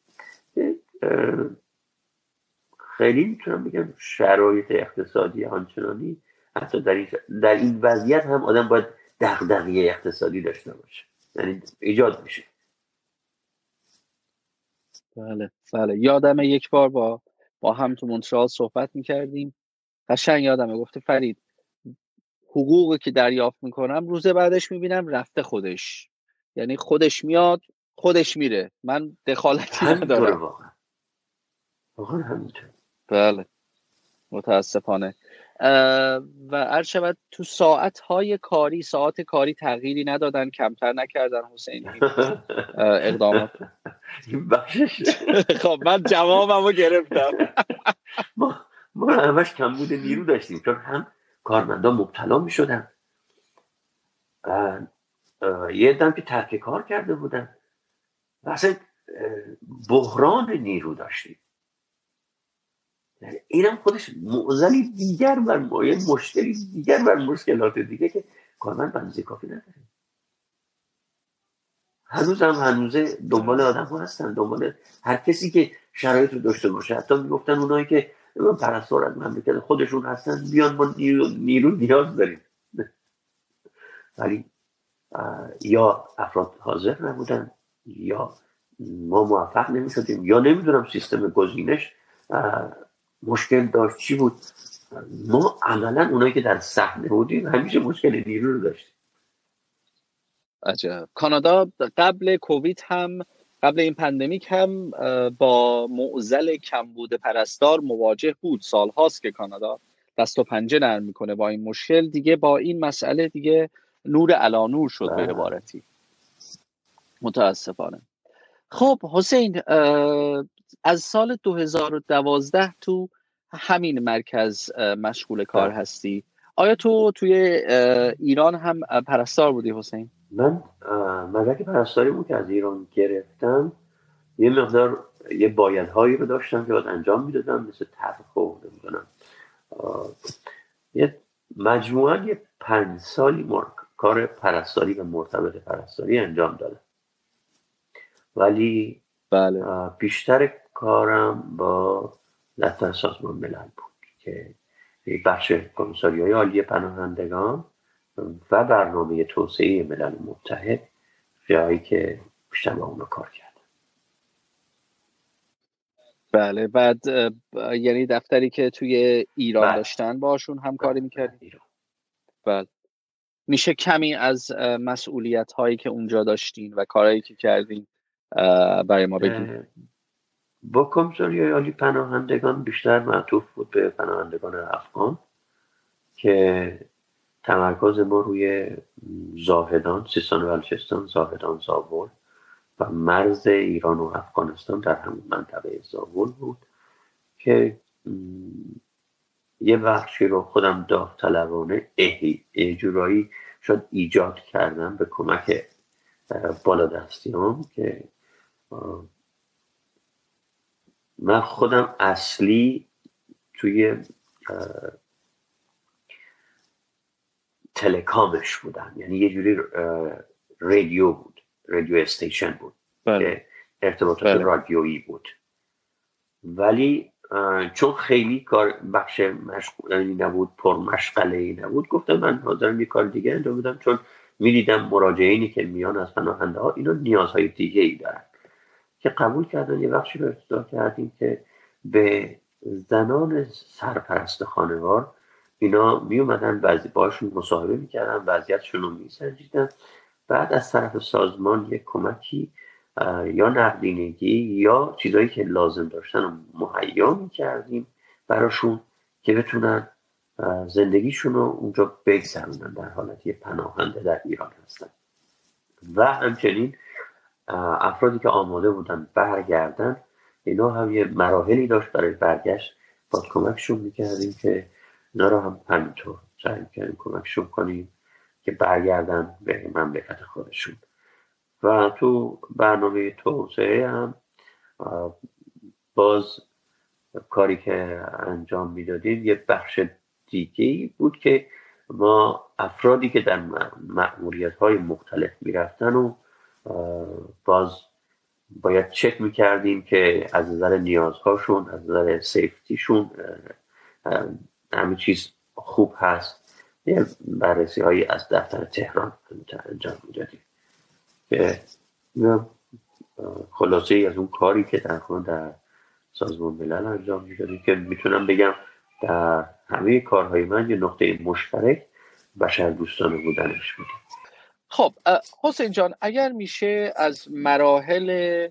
خیلی می‌تونم بگم شرایط اقتصادی آنچنانی حتی در این, در این وضعیت هم آدم باید دغدغه اقتصادی داشته باشه. یعنی ایجاد میشه. بله بله. یادم یک بار با با هم تو مونترال صحبت می‌کردیم. قشنگ یادمه. گفته فرید حقوقی که دریافت می‌کنم روز بعدش می‌بینم رفته خودش. یعنی خودش میاد خودش میره. من دخالتی ندارم. واقعا. واقعا همینطور بله. متاسفانه. و عرض شود تو ساعت های کاری ساعت کاری تغییری ندادن کمتر نکردن حسین اقدامات. خب من جوابمو گرفتم. ما ما همش کمبود نیرو داشتیم چون هم کارمندان مبتلا می شدن یه دم که ترک کار کرده بودن. اصلا بحران نیرو داشتیم. اینم خودش معضلی دیگر بر مایه مشکلی دیگر بر مشکلات دیگه که کارمند بنزی کافی نداره. هنوز هم هنوزه دنبال آدم ها هستن دنبال هر کسی که شرایط رو داشته باشه. حتی می‌گفتن اونایی که پرستار از مملکت خودشون هستن بیان ما نیرو, نیرو نیاز داریم. ولی یا افراد حاضر نبودن یا ما موفق نمی شدیم یا نمی‌دونم سیستم گزینش مشکل داشت چی بود؟ ما عملا اونایی که در صحنه بودیم همیشه مشکل نیرو رو داشتیم. عجب. کانادا قبل کووید هم قبل این پندمیک هم با معزل کمبود پرستار مواجه بود. سال هاست که کانادا دست و پنجه نرم می‌کنه با این مشکل. دیگه با این مسئله دیگه نور علانور شد به بله. عبارتی. متاسفانه. خب حسین از سال 2012 تو همین مرکز مشغول کار بله. هستی. آیا تو توی ایران هم پرستار بودی حسین؟ من مدرک پرستاری بود که از ایران گرفتم. یه مقدار یه بایدهایی رو داشتم که باید انجام می‌دادم مثل طرح و نمی‌دونم. یه مجموعا یه پنج سالی کار پرستاری و مرتبط پرستاری انجام دادم. ولی بله. بیشتر کارم با دفتر سازمان ملل بود که بخش کمیساری های عالی پناهندگان و برنامه توسعه ملل متحد جایی که بیشتر با اونو کار کردم بله بعد یعنی دفتری که توی ایران بله. داشتن باشون همکاری بله. می‌کردی بله میشه کمی از مسئولیت هایی که اونجا داشتین و کارهایی که کردین برای ما بگید با کمیساری عالی پناهندگان بیشتر معطوف بود به پناهندگان افغان که تمرکز ما روی زاهدان سیستان و بلوچستان زاهدان زابل و مرز ایران و افغانستان در همون منطقه زابل بود که یه بخشی رو خودم داوطلبانه اجورایی شاید ایجاد کردم به کمک بالا دستیام که من خودم اصلی توی تلکامش بودم. یعنی یه جوری رادیو بود. رادیو استیشن بود. بله. که ارتباطات بله. رادیویی بود. ولی چون خیلی کار بخش مشغولی نبود پر مشغله ای نبود گفتم من حاضرم یه کار دیگه انجام بدم چون می‌دیدم مراجعینی که میان از پناهنده ها اینا نیازهای دیگه ای دارن. که قبول کردن یه بخشی رو ابتدا کردیم که به زنان سرپرست خانوار اینا می اومدن بعضی باشون مصاحبه می‌کردن وضعیتشون رو میسنجیدن. بعد از طرف سازمان یک کمکی یا نقدینگی یا چیزهایی که لازم داشتن رو مهیا می‌کردیم براشون که بتونن زندگیشون رو اونجا بگذرونن در حالت یه پناهنده در ایران هستن. و همچنین افرادی که آماده بودن برگردن اینا هم یه مراحلی داشت برای برگشت. با کمکشون می‌کردیم که اینا رو هم همینطور سعی می‌کردیم کمکشون کنیم که برگردن به مملکت خودشون. و تو برنامه توسعه هم باز کاری که انجام می‌دادیم یه بخش دیگه بود که ما افرادی که در معمولیت های مختلف می‌رفتن و باز باید چک می‌کردیم که از نظر نیازهاشون از نظر سیفتیشون همه چیز خوب هست. یه بررسی هایی از دفتر تهران انجام می‌دادیم. که خلاصه از اون کاری که در در سازمان ملل انجام می‌دادیم که می‌تونم بگم در همه کارهای من یه نقطه مشترک بشر دوستانه بودنش بوده خب حسین جان اگر میشه از مراحل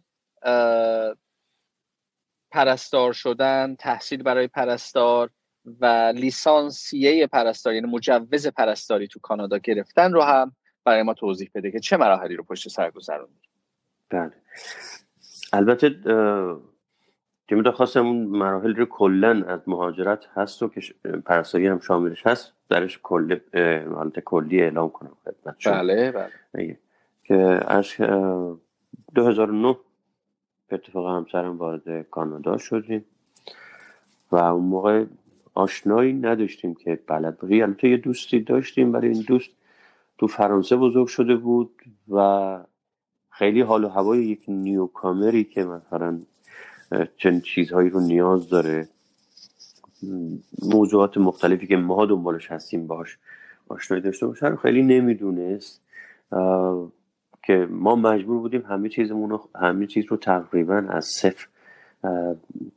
پرستار شدن تحصیل برای پرستار و لیسانسیه پرستاری یعنی مجوز پرستاری تو کانادا گرفتن رو هم برای ما توضیح بده که چه مراحلی رو پشت سر گذروندید بله. البته تیم خواستم اون مراحل رو کلا از مهاجرت هست و که پرستاری هم شاملش هست. درش کل حالت کلی اعلام کنم خدمت بله بله. که از 2009 به اتفاق همسرم وارد کانادا شدیم و اون موقع آشنایی نداشتیم که بلد بودیم البته یه دوستی داشتیم برای این دوست تو فرانسه بزرگ شده بود و خیلی حال و هوای یک نیوکامری که مثلا چند چیزهایی رو نیاز داره. موضوعات مختلفی که ما دنبالش هستیم باش آشنایی داشته باشه رو خیلی نمی‌دونست. که ما مجبور بودیم همه چیزمون رو همه چیز رو تقریبا از صفر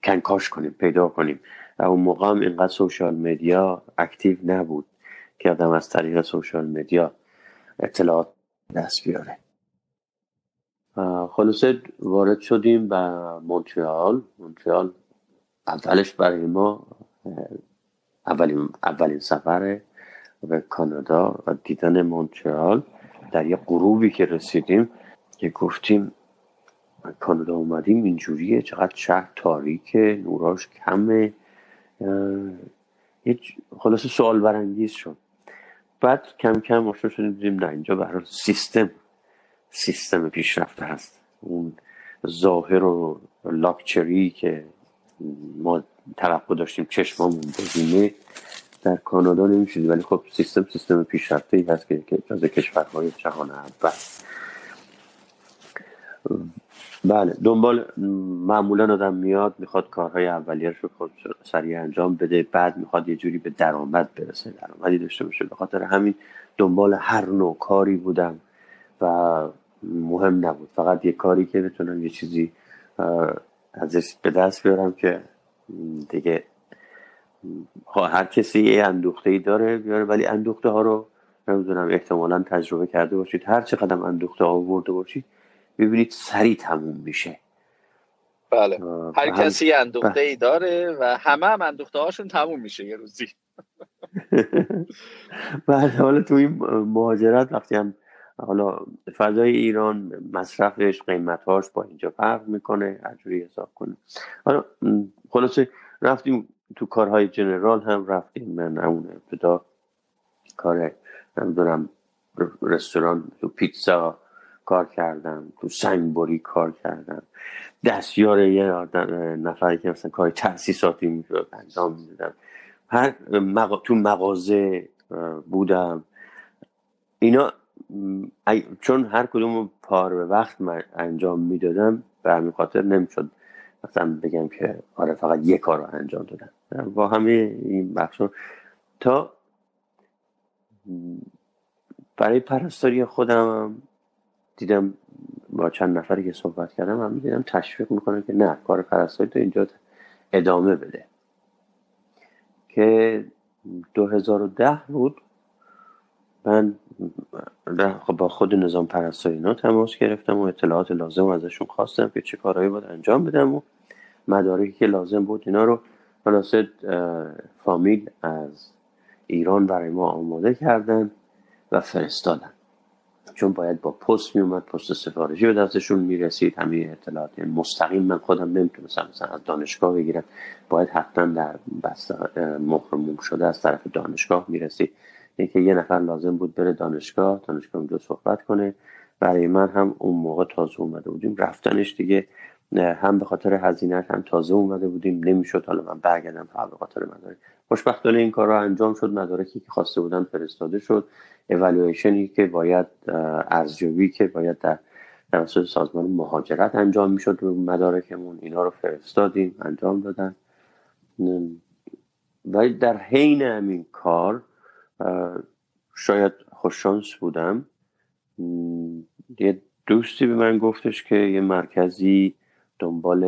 کنکاش کنیم پیدا کنیم. اون موقع هم اینقدر social media active نبود که آدم از طریق social media اطلاعات دست بیاره. خلاصه وارد شدیم به مونترال مونترال اولش برای ما اولین, اولین سفر به کانادا و دیدن مونترال در یه غروبی که رسیدیم که گفتیم کانادا اومدیم اینجوریه چقدر شهر تاریکه نوراش کمه. یه خلاصه سوال برانگیز شد. بعد کم کم آشنا شدیم دیدیم نه اینجا به سیستم سیستم پیشرفته هست. اون ظاهر و لاکچری که ما توقع داشتیم چشمامون ببینه در کانادا نمیشید ولی خب سیستم سیستم پیشرفته ای هست که از کشورهای جهان اول. بله دنبال معمولا آدم میاد می‌خواد کارهای اولیه رو خود سریع انجام بده بعد می‌خواد یه جوری به درآمد برسه. درآمدی داشته باشه. به خاطر همین دنبال هر نوع کاری بودم. و مهم نبود. فقط یه کاری که بتونم یه چیزی ازش به دست بیارم که دیگه هر کسی یه اندوخته ای داره بیاره ولی اندوخته ها رو نمی‌دونم احتمالا تجربه کرده باشید. هر چه قدم اندوخته ها برده باشید ببینید سریع تموم میشه. بله. هر کسی اندوخته ای داره و همه هم اندوخته هاشون تموم میشه یه روزی. بله حالا تو این مهاجرت وقتی هم حالا فضای ایران مصرفش قیمتهاش با اینجا فرق می‌کنه هرجوری حساب کنه. حالا خلاصه رفتیم تو کارهای جنرال هم رفتیم. من اون ابتدا کار نمی‌دونم رستوران تو پیتزا کار کردم تو سنگبری کار کردم. دستیار یه نفری که مثلا کار تاسیساتی می‌شد انجام می‌دادم. هر تو مغازه بودم. اینا چون هر کدوم پار به وقت من انجام می‌دادم به همین خاطر نمی‌شد مثلا بگم که آره فقط یه کار رو انجام دادم. با همه این بخش تا برای پرستاری خودم دیدم با چند نفری که صحبت کردم هم دیدم تشویق می‌کنم که نه کار پرستاری تو اینجا ادامه بده. که 2010 بود من با خود نظام پرستاری اینا تماس گرفتم و اطلاعات لازم ازشون خواستم که چه کارهایی باید انجام بدم و مدارکی که لازم بود اینا رو خلاصه فامیل از ایران برای ما آماده کردن و فرستادن. چون باید با پست می اومد پست سفارشی به دستشون می‌رسید. همه اطلاعات مستقیم من خودم نمی‌تونستم مثلا از دانشگاه بگیرم. باید حتما در بسته مهرموم شده از طرف دانشگاه می‌رسید. اینکه یه نفر لازم بود بره دانشگاه دانشگاه اونجا صحبت کنه. برای من هم اون موقع تازه اومده بودیم. رفتنش دیگه هم به خاطر هزینه هم تازه اومده بودیم. نمی‌شد. حالا من برگردم فقط به خاطر مدارک. خوشبختانه این کار را انجام شد. مدارکی که خواسته بودن فرستاده شد. اولویشنی که باید ارزیابی که باید در توسط سازمان مهاجرت انجام می‌شد رو مدارکمون. اینا رو فرستادیم انجام دادن. و در حین همین کار شاید خوششانس بودم. یه دوستی به من گفتش که یه مرکزی دنبال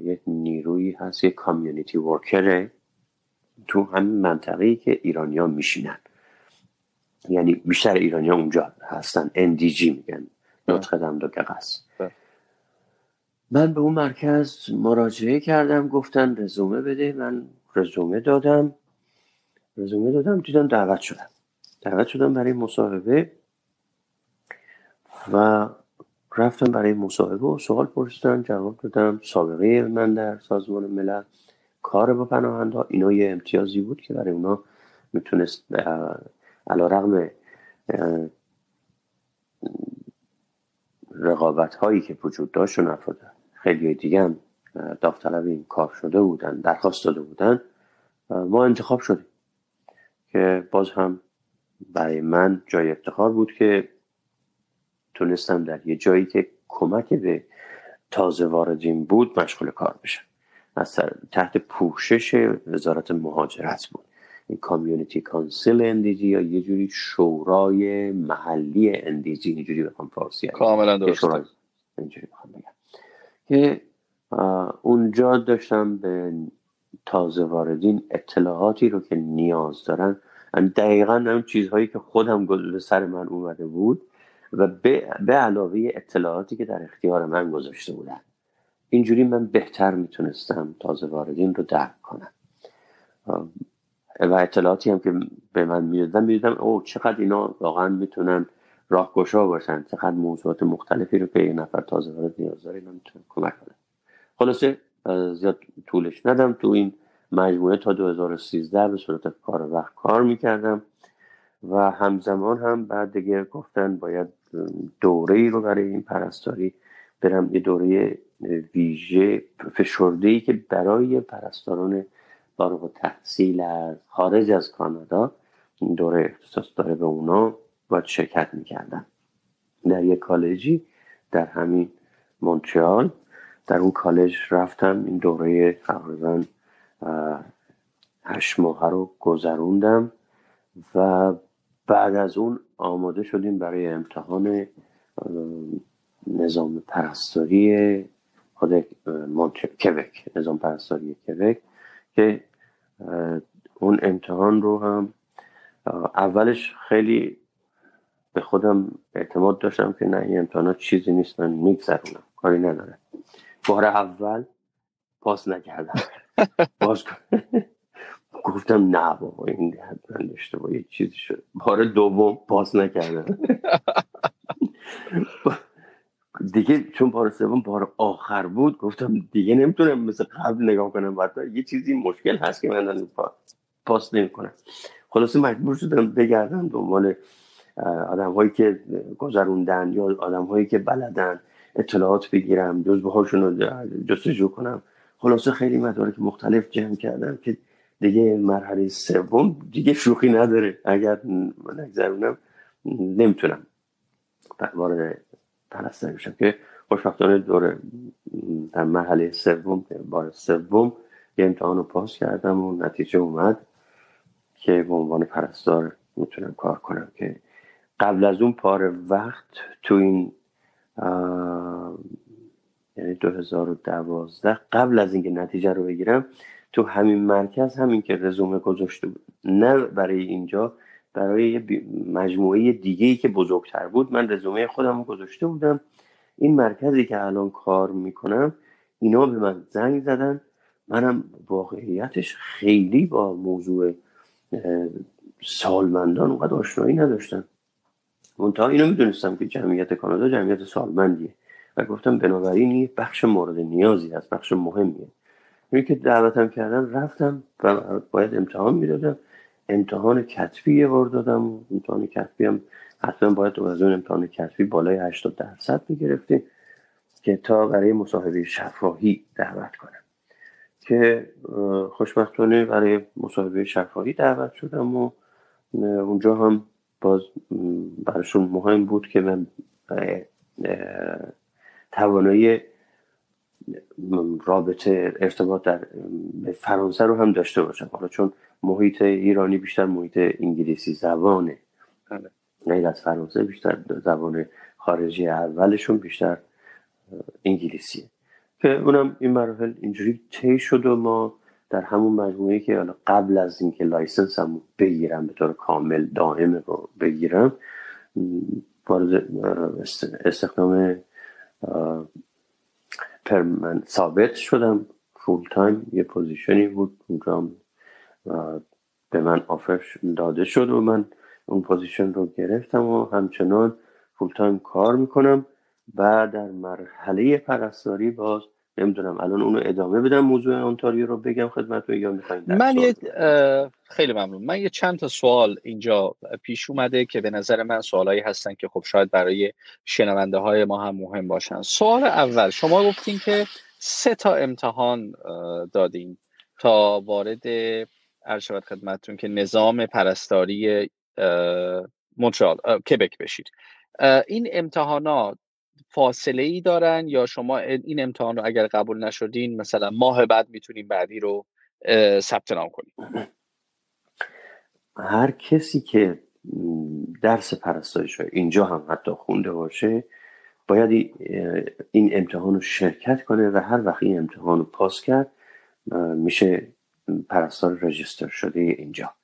یک نیروی هست یه کامیونیتی ورکره تو همین منطقه که ایرانیا میشینن. یعنی بیشتر ایرانیا اونجا هستن NDG میگن نطق دم دو من به اون مرکز مراجعه کردم گفتن رزومه بده. من رزومه دادم. رزومه دادم دیدم دعوت شدم. دعوت شدم برای مصاحبه و رفتم برای مصاحبه و سوال پرسیدم جواب دادم. سابقه من در سازمان ملل کار با پناهنده اینا یه امتیازی بود که برای اونا می‌تونست علا رقم رقابت هایی که وجود داشت و نفرده خیلی دیگه هم داوطلب این کار شده بودن درخواست داده بودن. ما انتخاب شدیم. که باز هم برای من جای افتخار بود که تونستم در یه جایی که کمک به تازه واردین بود مشغول کار بشم. از تحت پوشش وزارت مهاجرت بود. این کامیونیتی کانسل اندیجی یا یه جوری شورای محلی اندیجی اینجوری بخوام فارسی کاملا اینجوری بخوام بگم. که اونجا داشتم به تازه واردین اطلاعاتی رو که نیاز دارن دقیقا هم چیزهایی که خودم به سر من اومده بود و به, به علاوه اطلاعاتی که در اختیار من گذاشته بودن. اینجوری من بهتر می‌تونستم تازه واردین رو درک کنم. و اطلاعاتی هم که به من می‌دادن می‌دادم او چقدر اینا واقعا می‌تونن راهگشا باشن چقدر موضوعات مختلفی رو که یه نفر تازه وارد نیاز داره اینا می‌تونن کمک کنن. خلاصه زیاد طولش ندم تو این مجموعه تا 2013 به صورت کار وقت کار می‌کردم و همزمان هم بعد دیگه گفتن باید دوره ای رو برای این پرستاری برم یه دوره ویژه فشرده ای که برای پرستاران فارغ تحصیل از خارج از کانادا این دوره اختصاص داره به اونا باید شرکت می‌کردن. در یک کالجی در همین مونترال در اون کالج رفتم این دوره تقریبا هشت ماه رو گذروندم و بعد از اون آماده شدیم برای امتحان نظام پرستاری خود کبک نظام پرستاری کبک که اون امتحان رو هم اولش خیلی به خودم اعتماد داشتم که نه این امتحانات چیزی نیست من میگذرونم کاری نداره بار اول پاس نکردم. باز گفتم نه بابا این حتما با یه چیزی شد بار دوم پاس نکردم. دیگه چون بار سوم بار آخر بود گفتم دیگه نمی‌تونم مثل قبل نگاه کنم. بعد یه چیزی مشکل هست که من پاس نمی‌کنم. خلاصه مجبور شدم بگردم دنبال آدم هایی که گذروندن یا آدم هایی که بلدن اطلاعات بگیرم جزبه هاشون رو جستجو کنم. خلاصه خیلی مدارک مختلف جمع کردم که دیگه مرحله سوم دیگه شوخی نداره. اگر نگذرونم نمی‌تونم وارد پرستاری بشم که خوشبختانه دور در مرحله سوم بار سوم یه امتحان رو پاس کردم و نتیجه اومد که به عنوان پرستار می‌تونم کار کنم که قبل از اون پار وقت تو این یعنی 2012 قبل از اینکه نتیجه رو بگیرم تو همین مرکز همین که رزومه گذاشته بود. نه برای اینجا برای مجموعه دیگه ای که بزرگتر بود. من رزومه خودم گذاشته بودم. این مرکزی که الان کار می‌کنم اینا به من زنگ زدن. منم واقعیتش خیلی با موضوع سالمندان اونقدر آشنایی نداشتم. منتها اینو می‌دونستم که جمعیت کانادا جمعیت سالمندیه. و گفتم بنابراین این بخش مورد نیازی هست بخش مهمیه. اینی که دعوتم کردن رفتم و باید امتحان می‌دادم. امتحان کتبی یه بار دادم. امتحان کتبی هم حتما باید از اون امتحان کتبی بالای 80 درصد می‌گرفتیم که تا برای مصاحبه شفاهی دعوت کنم. که خوشبختانه برای مصاحبه شفاهی دعوت شدم و اونجا هم باز براشون مهم بود که من توانایی رابطه ارتباط در فرانسه رو هم داشته باشم. حالا چون محیط ایرانی بیشتر محیط انگلیسی زبانه. بله. غیر از فرانسه بیشتر زبان خارجی اولشون بیشتر انگلیسیه. که اونم این مراحل اینجوری طی شد و ما در همون مجموعه که حالا قبل از اینکه license هم بگیرم به طور کامل دائم رو بگیرم وارد استخدام permanent ثابت شدم. full time یه position ی بود. اونجا به من offer داده شد و من اون position رو گرفتم و همچنان full time کار می‌کنم. و در مرحله پرستاری باز نمی‌دونم. الان اونو ادامه بدم موضوع اونتاریو رو بگم خدمتتون یا می‌خواین من یه خیلی ممنون. من یه چند تا سوال اینجا پیش اومده که به نظر من سوالایی هستن که خب شاید برای شنونده های ما هم مهم باشن. سوال اول شما گفتین که سه تا امتحان دادین تا وارد ارشد خدمتتون که نظام پرستاری مونترال کبک بشید. این امتحانات فاصله ای دارن یا شما این امتحان رو اگر قبول نشدین مثلا ماه بعد می‌تونیم بعدی رو ثبت نام کنیم هر کسی که درس پرستایش اینجا هم حتی خونده باشه باید این امتحان رو شرکت کنه و هر وقت این امتحان رو پاس کرد میشه پرستار رجیستر شده اینجا.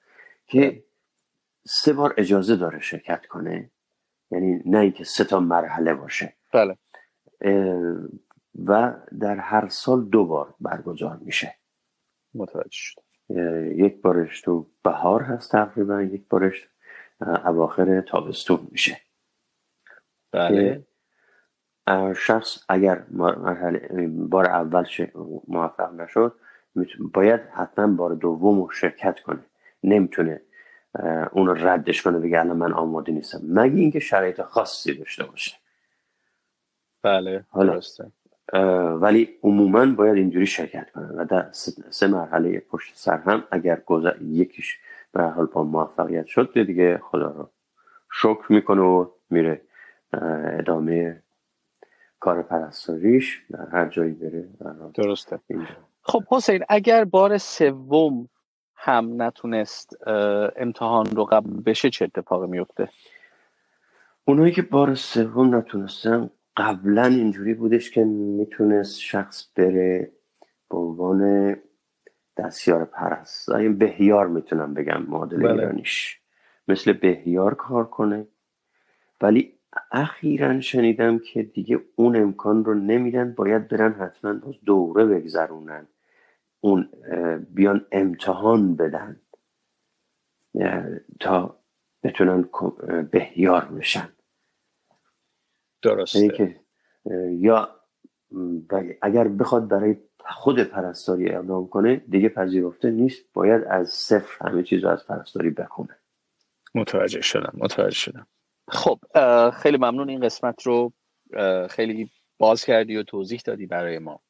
که سه بار اجازه داره شرکت کنه یعنی نه اینکه سه تا مرحله باشه. بله. و در هر سال دو بار برگزار میشه. متوجه شد. یک بارش تو بهار هست تقریبا یک بارش اواخر تابستون میشه. بله. شخص اگر مرحله بار اول موفق نشد باید حتما بار دوم رو شرکت کنه. نمی‌تونه اون رو ردش کنه بگه الان من آماده نیستم. مگه اینکه شرایط خاصی داشته باشه. بله حالا ولی عموما باید اینجوری شرکت کنه و در سه مرحله پشت سر هم اگر گذر... یکیش به حال با موفقیت شد دیگه خدا رو شکر می‌کنه و میره ادامه کار پرستاریش در هر جایی بره درسته. خب حسین اگر بار سوم هم نتونست امتحان رو قبل بشه چه اتفاقی میفته اونایی که بار سوم نتونستن قبلا اینجوری بودش که می‌تونست شخص بره به عنوان دستیار پرست. این بهیار می‌تونم بگم معادل بله. ایرانیش؟ مثل بهیار کار کنه. ولی اخیرا شنیدم که دیگه اون امکان رو نمیدن باید برن حتما باز دوره بگذرونن. اون بیان امتحان بدن. تا بتونن بهیار بشن. درسته. که یا اگر بخواد برای خود پرستاری اقدام کنه دیگه پذیرفته نیست باید از صفر همه چیز رو از پرستاری بخونه. متوجه شدم متوجه شدم. خب خیلی ممنون این قسمت رو. خیلی باز کردی و توضیح دادی برای ما.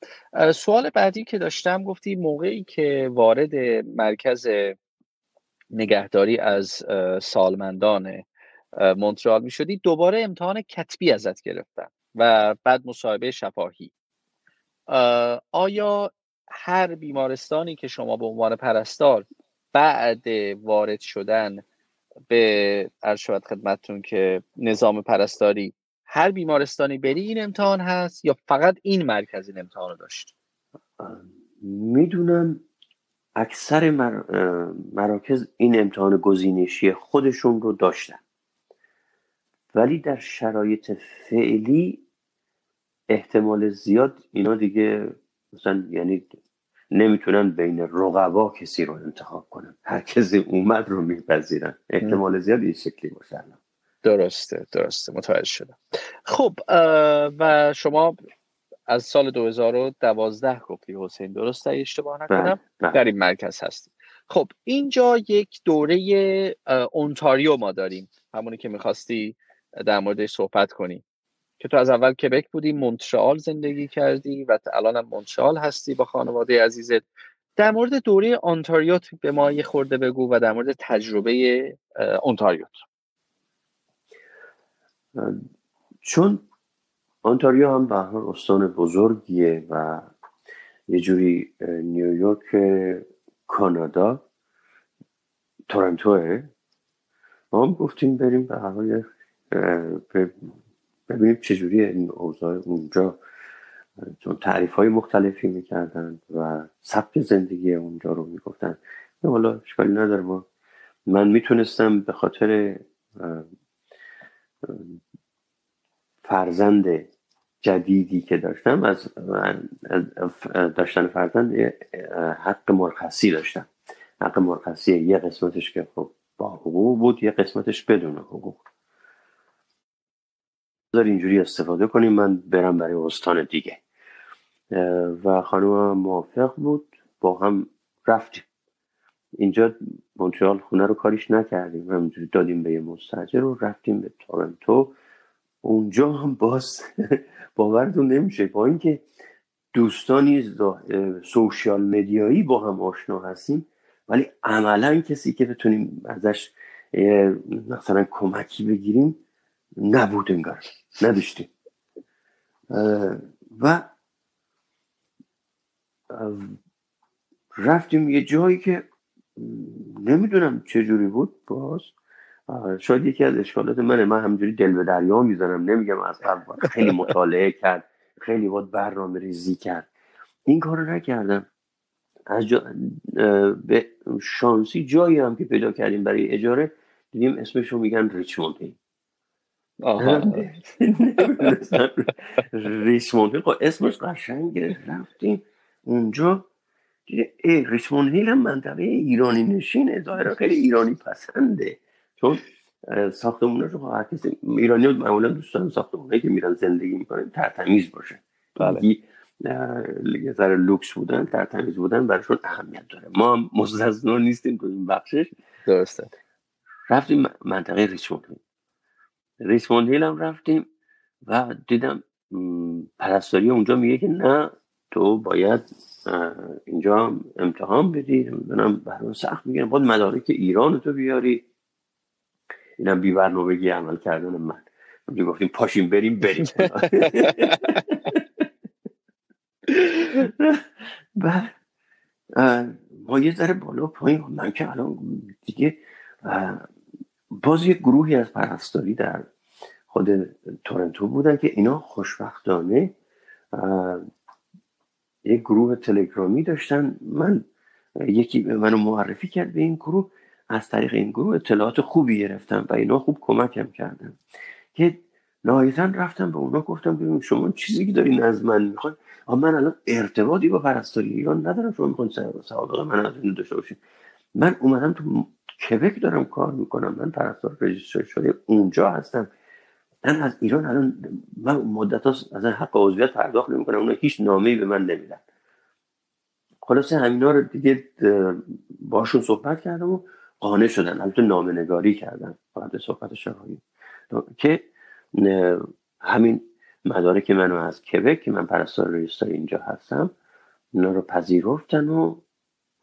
سوال بعدی که داشتم گفتی موقعی که وارد مرکز نگهداری از سالمندان مونترال می شدی دوباره امتحان کتبی ازت گرفتن و بعد مصاحبه شفاهی. آیا هر بیمارستانی که شما به عنوان پرستار بعد وارد شدن به ارشاد خدمتتون که نظام پرستاری هر بیمارستانی بری این امتحان هست یا فقط این مرکز این امتحان رو داشت؟ می‌دونم اکثر مراکز این امتحان گزینشی خودشون رو داشتن. ولی در شرایط فعلی احتمال زیاد اینا دیگه مثلا یعنی نمی‌تونن بین رقبا کسی رو انتخاب کنن. هر کسی اومد رو میپذیرن. احتمال زیاد این شکلی باشه درسته درسته. متوجه شدم. خب و شما از سال 2012 گفتی حسین درسته اشتباه نکنم؟ بله، بله. در این مرکز هستی خب اینجا یک دوره اونتاریو ما داریم. همونی که می‌خواستی در موردش صحبت کنی. که تو از اول کبک بودی مونترال زندگی کردی و الان هم مونترال هستی با خانواده عزیزت. در مورد دوره اونتاریوت به ما یه خورده بگو و در مورد تجربه اونتاریوت چون آنتاریو هم به استان بزرگیه و یه جوری نیویورک کانادا تورنتوه. ما هم گفتیم بریم به هر ببینیم چجوری این اوضاع اونجا چون تعریف های مختلفی می‌کردن و سبک زندگی اونجا رو می‌گفتن. حالا اشکالی نداره. من می‌تونستم به خاطر فرزند جدیدی که داشتم از داشتن فرزند حق مرخصی داشتم. حق مرخصی یه قسمتش که خب با حقوق بود یه قسمتش بدون حقوق. بذار اینجوری استفاده کنیم من برم برای استان دیگه. و خانم موافق بود با هم رفتیم. اینجا مونترال خونه رو کاریش نکردیم همینجوری دادیم به یه مستجر رو رفتیم به تورنتو. اونجا هم باز باورتون نمیشه با اینکه دوستانی سوشیال مدیایی با هم آشنا هستیم ولی عملا کسی که بتونیم ازش مثلا کمکی بگیریم نبود انگار. نداشتیم. و رفتیم یه جایی که نمی‌دونم چجوری بود باز. شاید یکی از اشکالات منه. من همجوری دل به دریا می‌زنم. نمیگم از قبل خیلی مطالعه کرد. خیلی باید برنامه ریزی کرد. این کار رو نکردم. از جا... به شانسی جایی هم که پیدا کردیم برای اجاره دیدیم اسمش رو میگن ریچموند ریچموند خب اسمش قشنگه رفتیم اونجا. ای ریچموند هیل هم منطقه ایرانی نشینه ظاهرا خیلی ایرانی پسنده. چون ساختمون رو هر کسی ایرانی ها معمولا دوستان ساختمونه که میرن زندگی می‌کنن ترتمیز باشه. بله. یه ذره لوکس بودن ترتمیز بودن براشون اهمیت داره. ما مستثنا نیستیم تو این بخشش. درسته. رفتیم منطقه ریچموند هیل ریچموند هیل هم رفتیم و دیدم پرستاری اونجا میگه که نه تو باید اینجا امتحان بدی نمی‌دونم برای سخت میگن باید مدارک ایران تو بیاری. اینم بی برنامگی عمل کردن من. اونجا گفتیم پاشیم بریم بریم. و ما یه ذره بالا پایین. من که الان دیگه باز یه گروهی از پرستاری در خود تورنتو بودن که اینا خوشبختانه یک گروه تلگرامی داشتن. من یکی منو معرفی کرد به این گروه از طریق این گروه اطلاعات خوبی گرفتم و اینا خوب کمکم کردن که نهایتا رفتم به اونا گفتم ببین شما چیزی که دارین از من می‌خواین؟ من الان ارتباطی با پرستاری ایران ندارم شما می‌خواین سوابق من از این داشته من اومدم تو کبک دارم کار می‌کنم. من پرستار رجیستر شده اونجا هستم. من از ایران الان من مدت از حق عضویت پرداخت نمی‌کنم. اونا هیچ نامه به من نمیدن. خلاصه همینا رو دیگه باشون صحبت کردم و قانع شدن. البته نامه نگاری کردن. بعد صحبت شفاهی که همین مدارک منو از کبک که من پرستار ریستار اینجا هستم اونا رو پذیرفتن و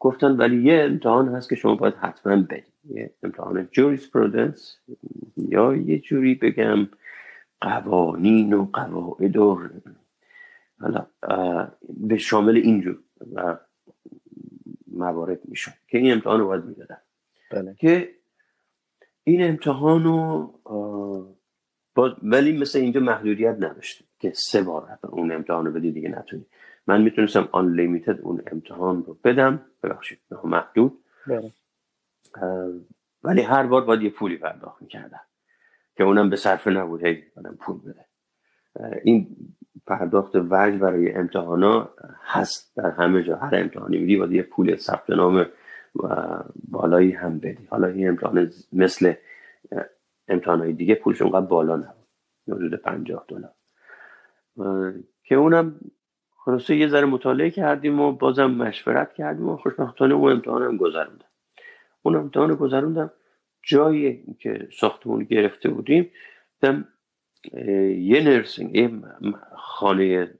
گفتن ولی یه امتحان هست که شما باید حتما بدید یه امتحان پرودنس یا یه جوری بگم قوانین و قواعد و حالا به شامل اینجور موارد میشون که این امتحان رو باید می‌دادن. بله. که این امتحان رو ولی مثل اینجا محدودیت نداشته که سه بار اون امتحان رو بدی دیگه نتونی. من می‌تونستم آن لیمیتد اون امتحان رو بدم. ببخشید محدود. بله. ولی هر بار باید یه پولی پرداخت می‌کردم که اونم به صرفه نبود هی پول بده. این پرداخت وجه برای امتحانا هست در همه جا. هر امتحانی میدی باید یه پول ثبت نام بالایی هم بدی. حالا این امتحان مثل امتحانهای دیگه پولش اونقدر بالا نبود. حدود پنجاه دلار. که اونم خلاصه یه ذره مطالعه کردیم و بازم مشورت کردیم و خوشبختانه اون امتحانم گذروندم. اون امتحان گذروندم. جایی که ساختمون گرفته بودیم دم یه nursing یه خانه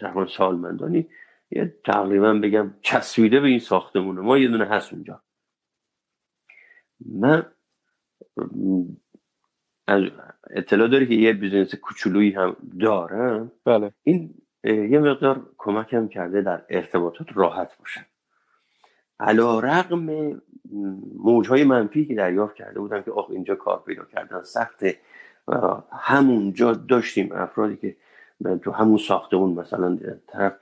زمان سالمندانی یه تقریبا بگم چسبیده به این ساختمونه. ما یه دونه هست اونجا. من از اطلاع داری که یه business کوچولویی هم دارم. بله. این یه مقدار کمکم کرده در ارتباطات راحت باشم علا رقم موجهای منفی که دریافت کرده بودم که آخ اینجا کار پیدا کردن سخته همونجا داشتیم افرادی که تو همون ساختمون مثلا طرف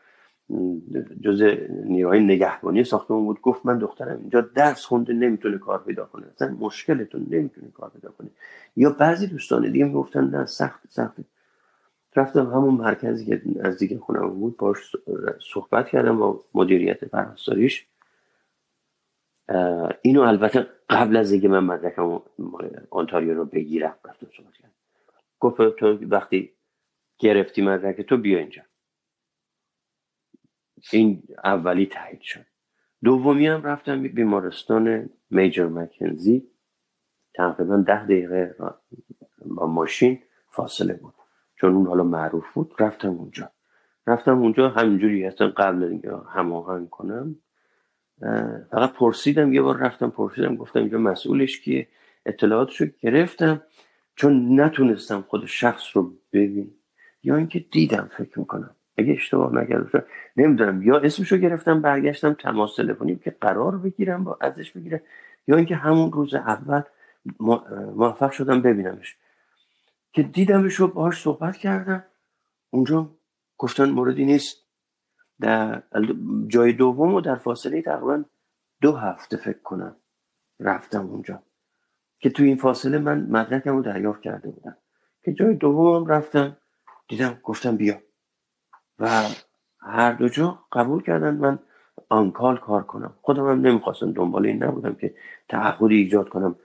جز نیروهای نگهبانی ساختمون بود گفت من دخترم اینجا درس خونده نمی‌تونه کار پیدا کنه. اصلا مشکلتون نمی‌تونه کار پیدا کنه. یا بعضی دوستان دیگه می‌گفتن نه سخت سخت. رفتم همون مرکزی که از دیگه خونم بود باش صحبت کردم با مدیریت پرستاریش اینو البته قبل از اینکه من مدرکم آنتاریو رو بگیرم رفتم صحبت کردم. گفت تو وقتی گرفتی مدرک تو بیا اینجا. این اولی تایید شد. دومی هم رفتم بیمارستان میجر مکنزی. تقریبا ده دقیقه با ماشین فاصله بود. چون اون حالا معروف بود رفتم اونجا. رفتم اونجا همینجوری اصلا قبل اینکه هماهنگ کنم فقط پرسیدم یه بار رفتم پرسیدم گفتم اینجا مسئولش که اطلاعاتشو گرفتم چون نتونستم خود شخص رو ببین. یا اینکه دیدم فکر می‌کنم. اگه اشتباه نکردم نمی‌دونم. یا اسمشو گرفتم برگشتم تماس تلفنی که قرار بگیرم با ازش بگیرم. یا اینکه همون روز اول موفق شدم ببینمش. که دیدمش رو باهاش صحبت کردم. اونجا گفتن موردی نیست. در جای دوم و در فاصله تقریبا دو هفته فکر کنم رفتم اونجا. که توی این فاصله من مدرکم رو دریافت کرده بودم. که جای دوم رفتم دیدم گفتم بیا. و هر دو جا قبول کردن من آنکال کار کنم. خودم هم نمی‌خواستم دنبال این نبودم که تعهدی ایجاد کنم.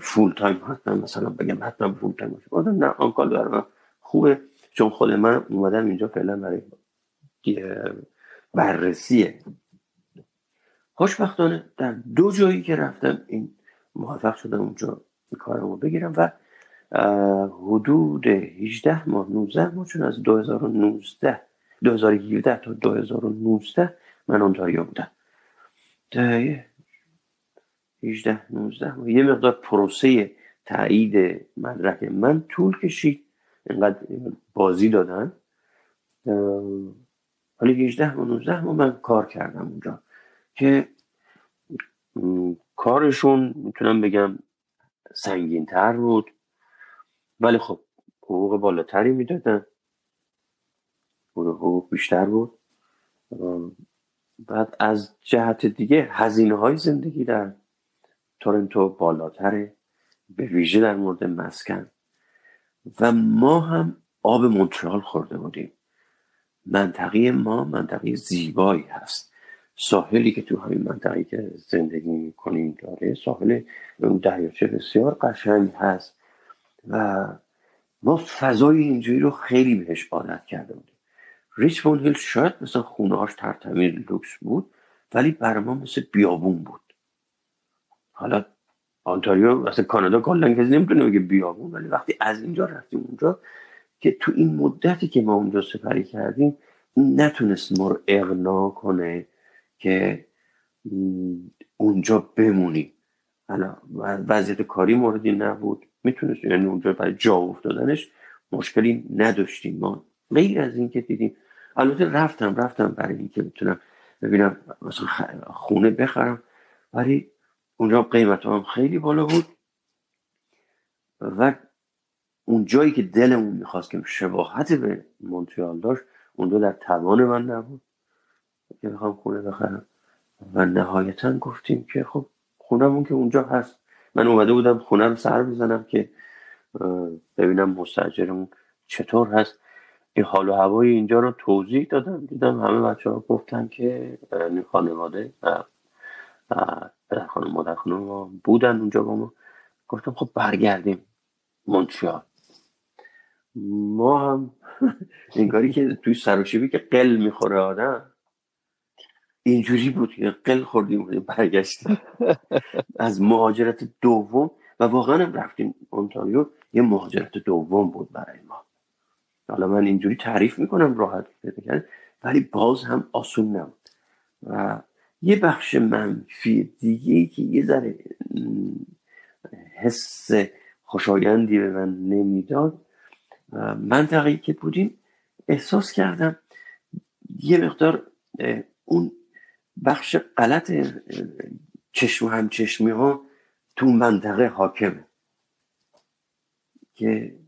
full time حتما مثلا بگم حتما full time باشه. نه on call برای خوبه چون خود من اومدم اینجا فعلا برای بررسیه. خوشبختانه در دو جایی که رفتم این موفق شدم اونجا کارمو بگیرم و حدود 18 ماه 19 ماه چون از 2019 2017 تا 2019 من اونتاریو بودم. 18 19 ماه یه مقدار پروسه تایید مدرک من طول کشید. اینقدر بازی دادن. ولی 18 و 19 ماه من کار کردم اونجا که کارشون می‌تونم بگم سنگین تر بود. ولی خب حقوق بالاتری می‌دادن. حقوق بیشتر بود. بعد از جهت دیگه هزینه های زندگی در تورنتو بالاتره به ویژه در مورد مسکن. و ما هم آب مونترال خورده بودیم. منطقه ما منطقه زیبایی هست. ساحلی که تو همین منطقه که زندگی می‌کنیم داره ساحل اون دریاچه بسیار قشنگ هست. و ما فضای اینجوری رو خیلی بهش عادت کرده بودیم. ریچموند هیل شاید مثلا خونه هاش ترتمیر لوکس بود ولی برای ما مثل بیابون بود. حالا آنتاریو مثلا کانادا کلا کسی نمی‌تونه بگه بیابون ولی وقتی از اینجا رفتیم اونجا که تو این مدتی که ما اونجا سپری کردیم نتونست ما رو اغنا کنه که اونجا بمونیم. حالا وضعیت کاری موردی نبود. می‌تونست یعنی اونجا برای جا افتادنش مشکلی نداشتیم. ما غیر از اینکه دیدیم. البته رفتم رفتم برای اینکه بتونم ببینم مثلا خونه بخرم ولی اونجا قیمت هم خیلی بالا بود و اون جایی که دلمون می‌خواست که شباهت به مونتریال داشت اونجا در توان من نبود. که بخوام خونه بخرم. و نهایتا گفتیم که خب خونمون که اونجا هست. من اومده بودم خونم سر بزنم که ببینم مستجرمون چطور هست. این حال و هوای اینجا رو توضیح دادم. دیدم همه بچه ها گفتن که این خانواده پدر خانم مادر خانم بودن اونجا با ما. گفتم خب برگردیم مونتریال. ما هم انگاری که توی سراشیبی که قل می‌خوره آدم. اینجوری بود که قل خوردیم برگشتیم. از مهاجرت دوم و واقعا هم رفتیم اونتاریو. یه مهاجرت دوم بود برای ما. حالا من اینجوری تعریف می‌کنم راحت ولی باز هم آسون نبود. و یه بخش منفی دیگه که یه ذره حس خوشایندی به من نمی‌داد منطقه‌ای که بودیم احساس کردم یه مقدار اون بخش غلط چشم و همچشمی ها تو منطقه حاکمه. که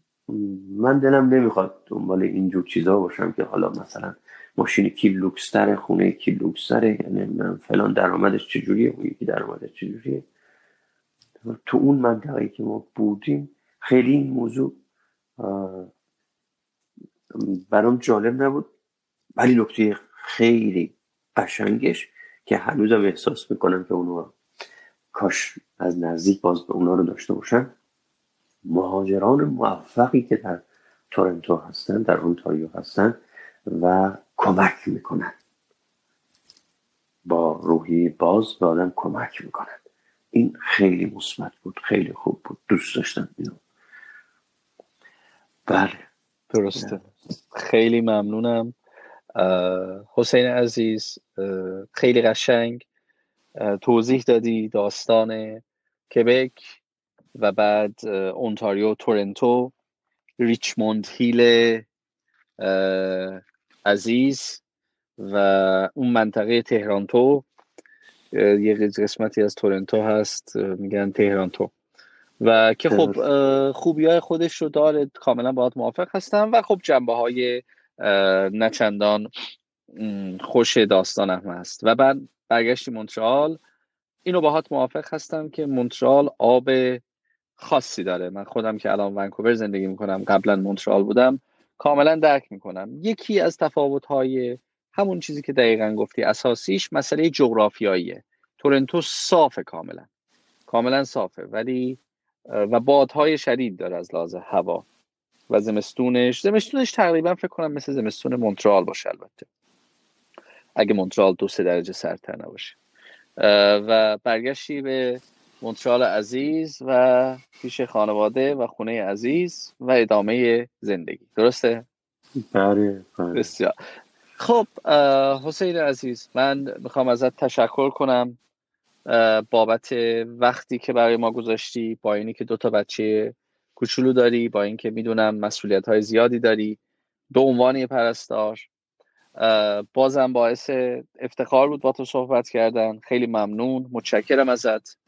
من دلم نمی‌خواد دنبال اینجور چیزا باشم که حالا مثلا ماشین کی لوکستر خونه کی لوکستره یعنی من فلان درآمدش چجوریه اون یکی درآمدش چجوریه. تو اون منطقه که ما بودیم خیلی این موضوع برام جالب نبود. ولی نکته خیلی قشنگش که هنوزم احساس می‌کنم که اونو کاش از نزدیک باز به اونا رو داشته باشن. مهاجران موفقی که در تورنتو هستن در اونتاریو هستن و کمک می‌کنن. با روحی باز به آدم کمک می‌کنن. این خیلی مثبت بود خیلی خوب بود. دوست داشتم اینو. بله. درسته. خیلی ممنونم. حسین عزیز خیلی قشنگ. توضیح دادی داستان کبک و بعد اونتاریو تورنتو ریچموند هیل عزیز و اون منطقه تهرانتو یه قسمتی از تورنتو هست میگن تهرانتو و که خب خوبی های خودش رو داره کاملا باید موافق هستم و خب جنبه های نچندان خوش داستان هم هست. و بعد برگشتی مونترال اینو باهات موافق هستم که مونترال آب خاصی داره. من خودم که الان ونکوور زندگی می‌کنم قبلا مونترال بودم. کاملا درک می‌کنم. یکی از تفاوت های همون چیزی که دقیقا گفتی اساسیش مسئله جغرافیاییه. تورنتو صافه کاملا. کاملا صافه ولی و بادهای شدید داره از لحاظ هوا و زمستونش. زمستونش تقریبا فکر کنم مثل زمستون مونترال باشه البته. اگه مونترال دو سه درجه سرتر نباشه. و برگشتی به مونترال عزیز و پیش خانواده و خونه عزیز و ادامه زندگی. درسته؟ بله, بله. بسیار. خب حسین عزیز من می‌خوام ازت تشکر کنم. بابت وقتی که برای ما گذاشتی با اینی که دوتا بچه کوچولو داری با اینکه می‌دونم مسئولیت های زیادی داری به عنوان پرستار. بازم باعث افتخار بود با تو صحبت کردن. خیلی ممنون. متشکرم ازت.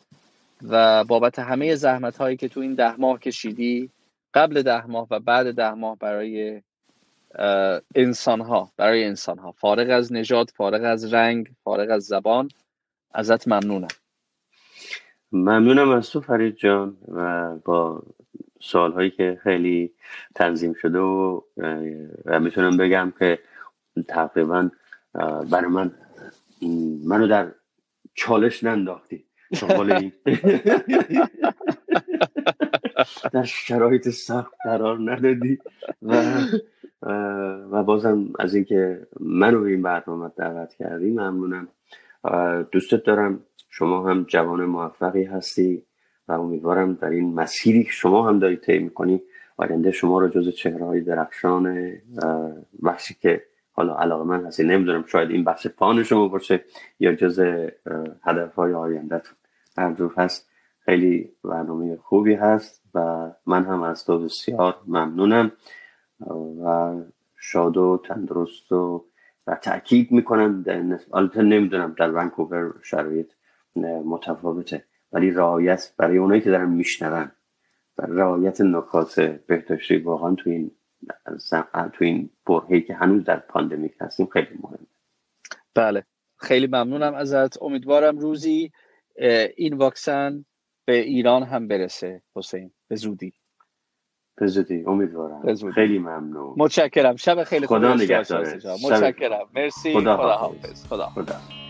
و بابت همه زحمت هایی که تو این ده ماه کشیدی قبل ده ماه و بعد ده ماه برای انسان ها برای انسان ها فارغ از نژاد فارغ از رنگ فارغ از زبان ازت ممنونم. ممنونم از تو فرید جان و با سوال هایی که خیلی تنظیم شده و, می‌تونم بگم که تقریبا برای من منو در چالش ننداختی. در شرایط سخت قرار ندادی. و و بازم از اینکه منو به این برنامه دعوت کردی ممنونم. دوستت دارم. شما هم جوان موفقی هستی و امیدوارم در این مسیری که شما هم دارید طی می‌کنی آینده شما رو جز چهره های درخشان بخشی که حالا علاقه من هستی نمی‌دونم شاید این بخش پان شما باشه یا جز هدف های آینده هر هست خیلی برنامه خوبی هست و من هم از تو بسیار ممنونم. و شاد و تندرست و و تاکید می‌کنم البته نمی‌دونم در ونکوور شرایط متفاوته. ولی رعایت برای اونایی که دارن میشنون و رعایت نکات بهداشتی واقعا تو این تو این برهی که هنوز در پاندمیک هستیم خیلی مهمه. بله. خیلی ممنونم ازت. امیدوارم روزی این واکسن به ایران هم برسه حسین. به زودی. به زودی. امیدوارم. خیلی ممنون. متشکرم. شب خیلی خدا نگهدار. متشکرم. مرسی. خدا, خدا حافظ خدا, خدا.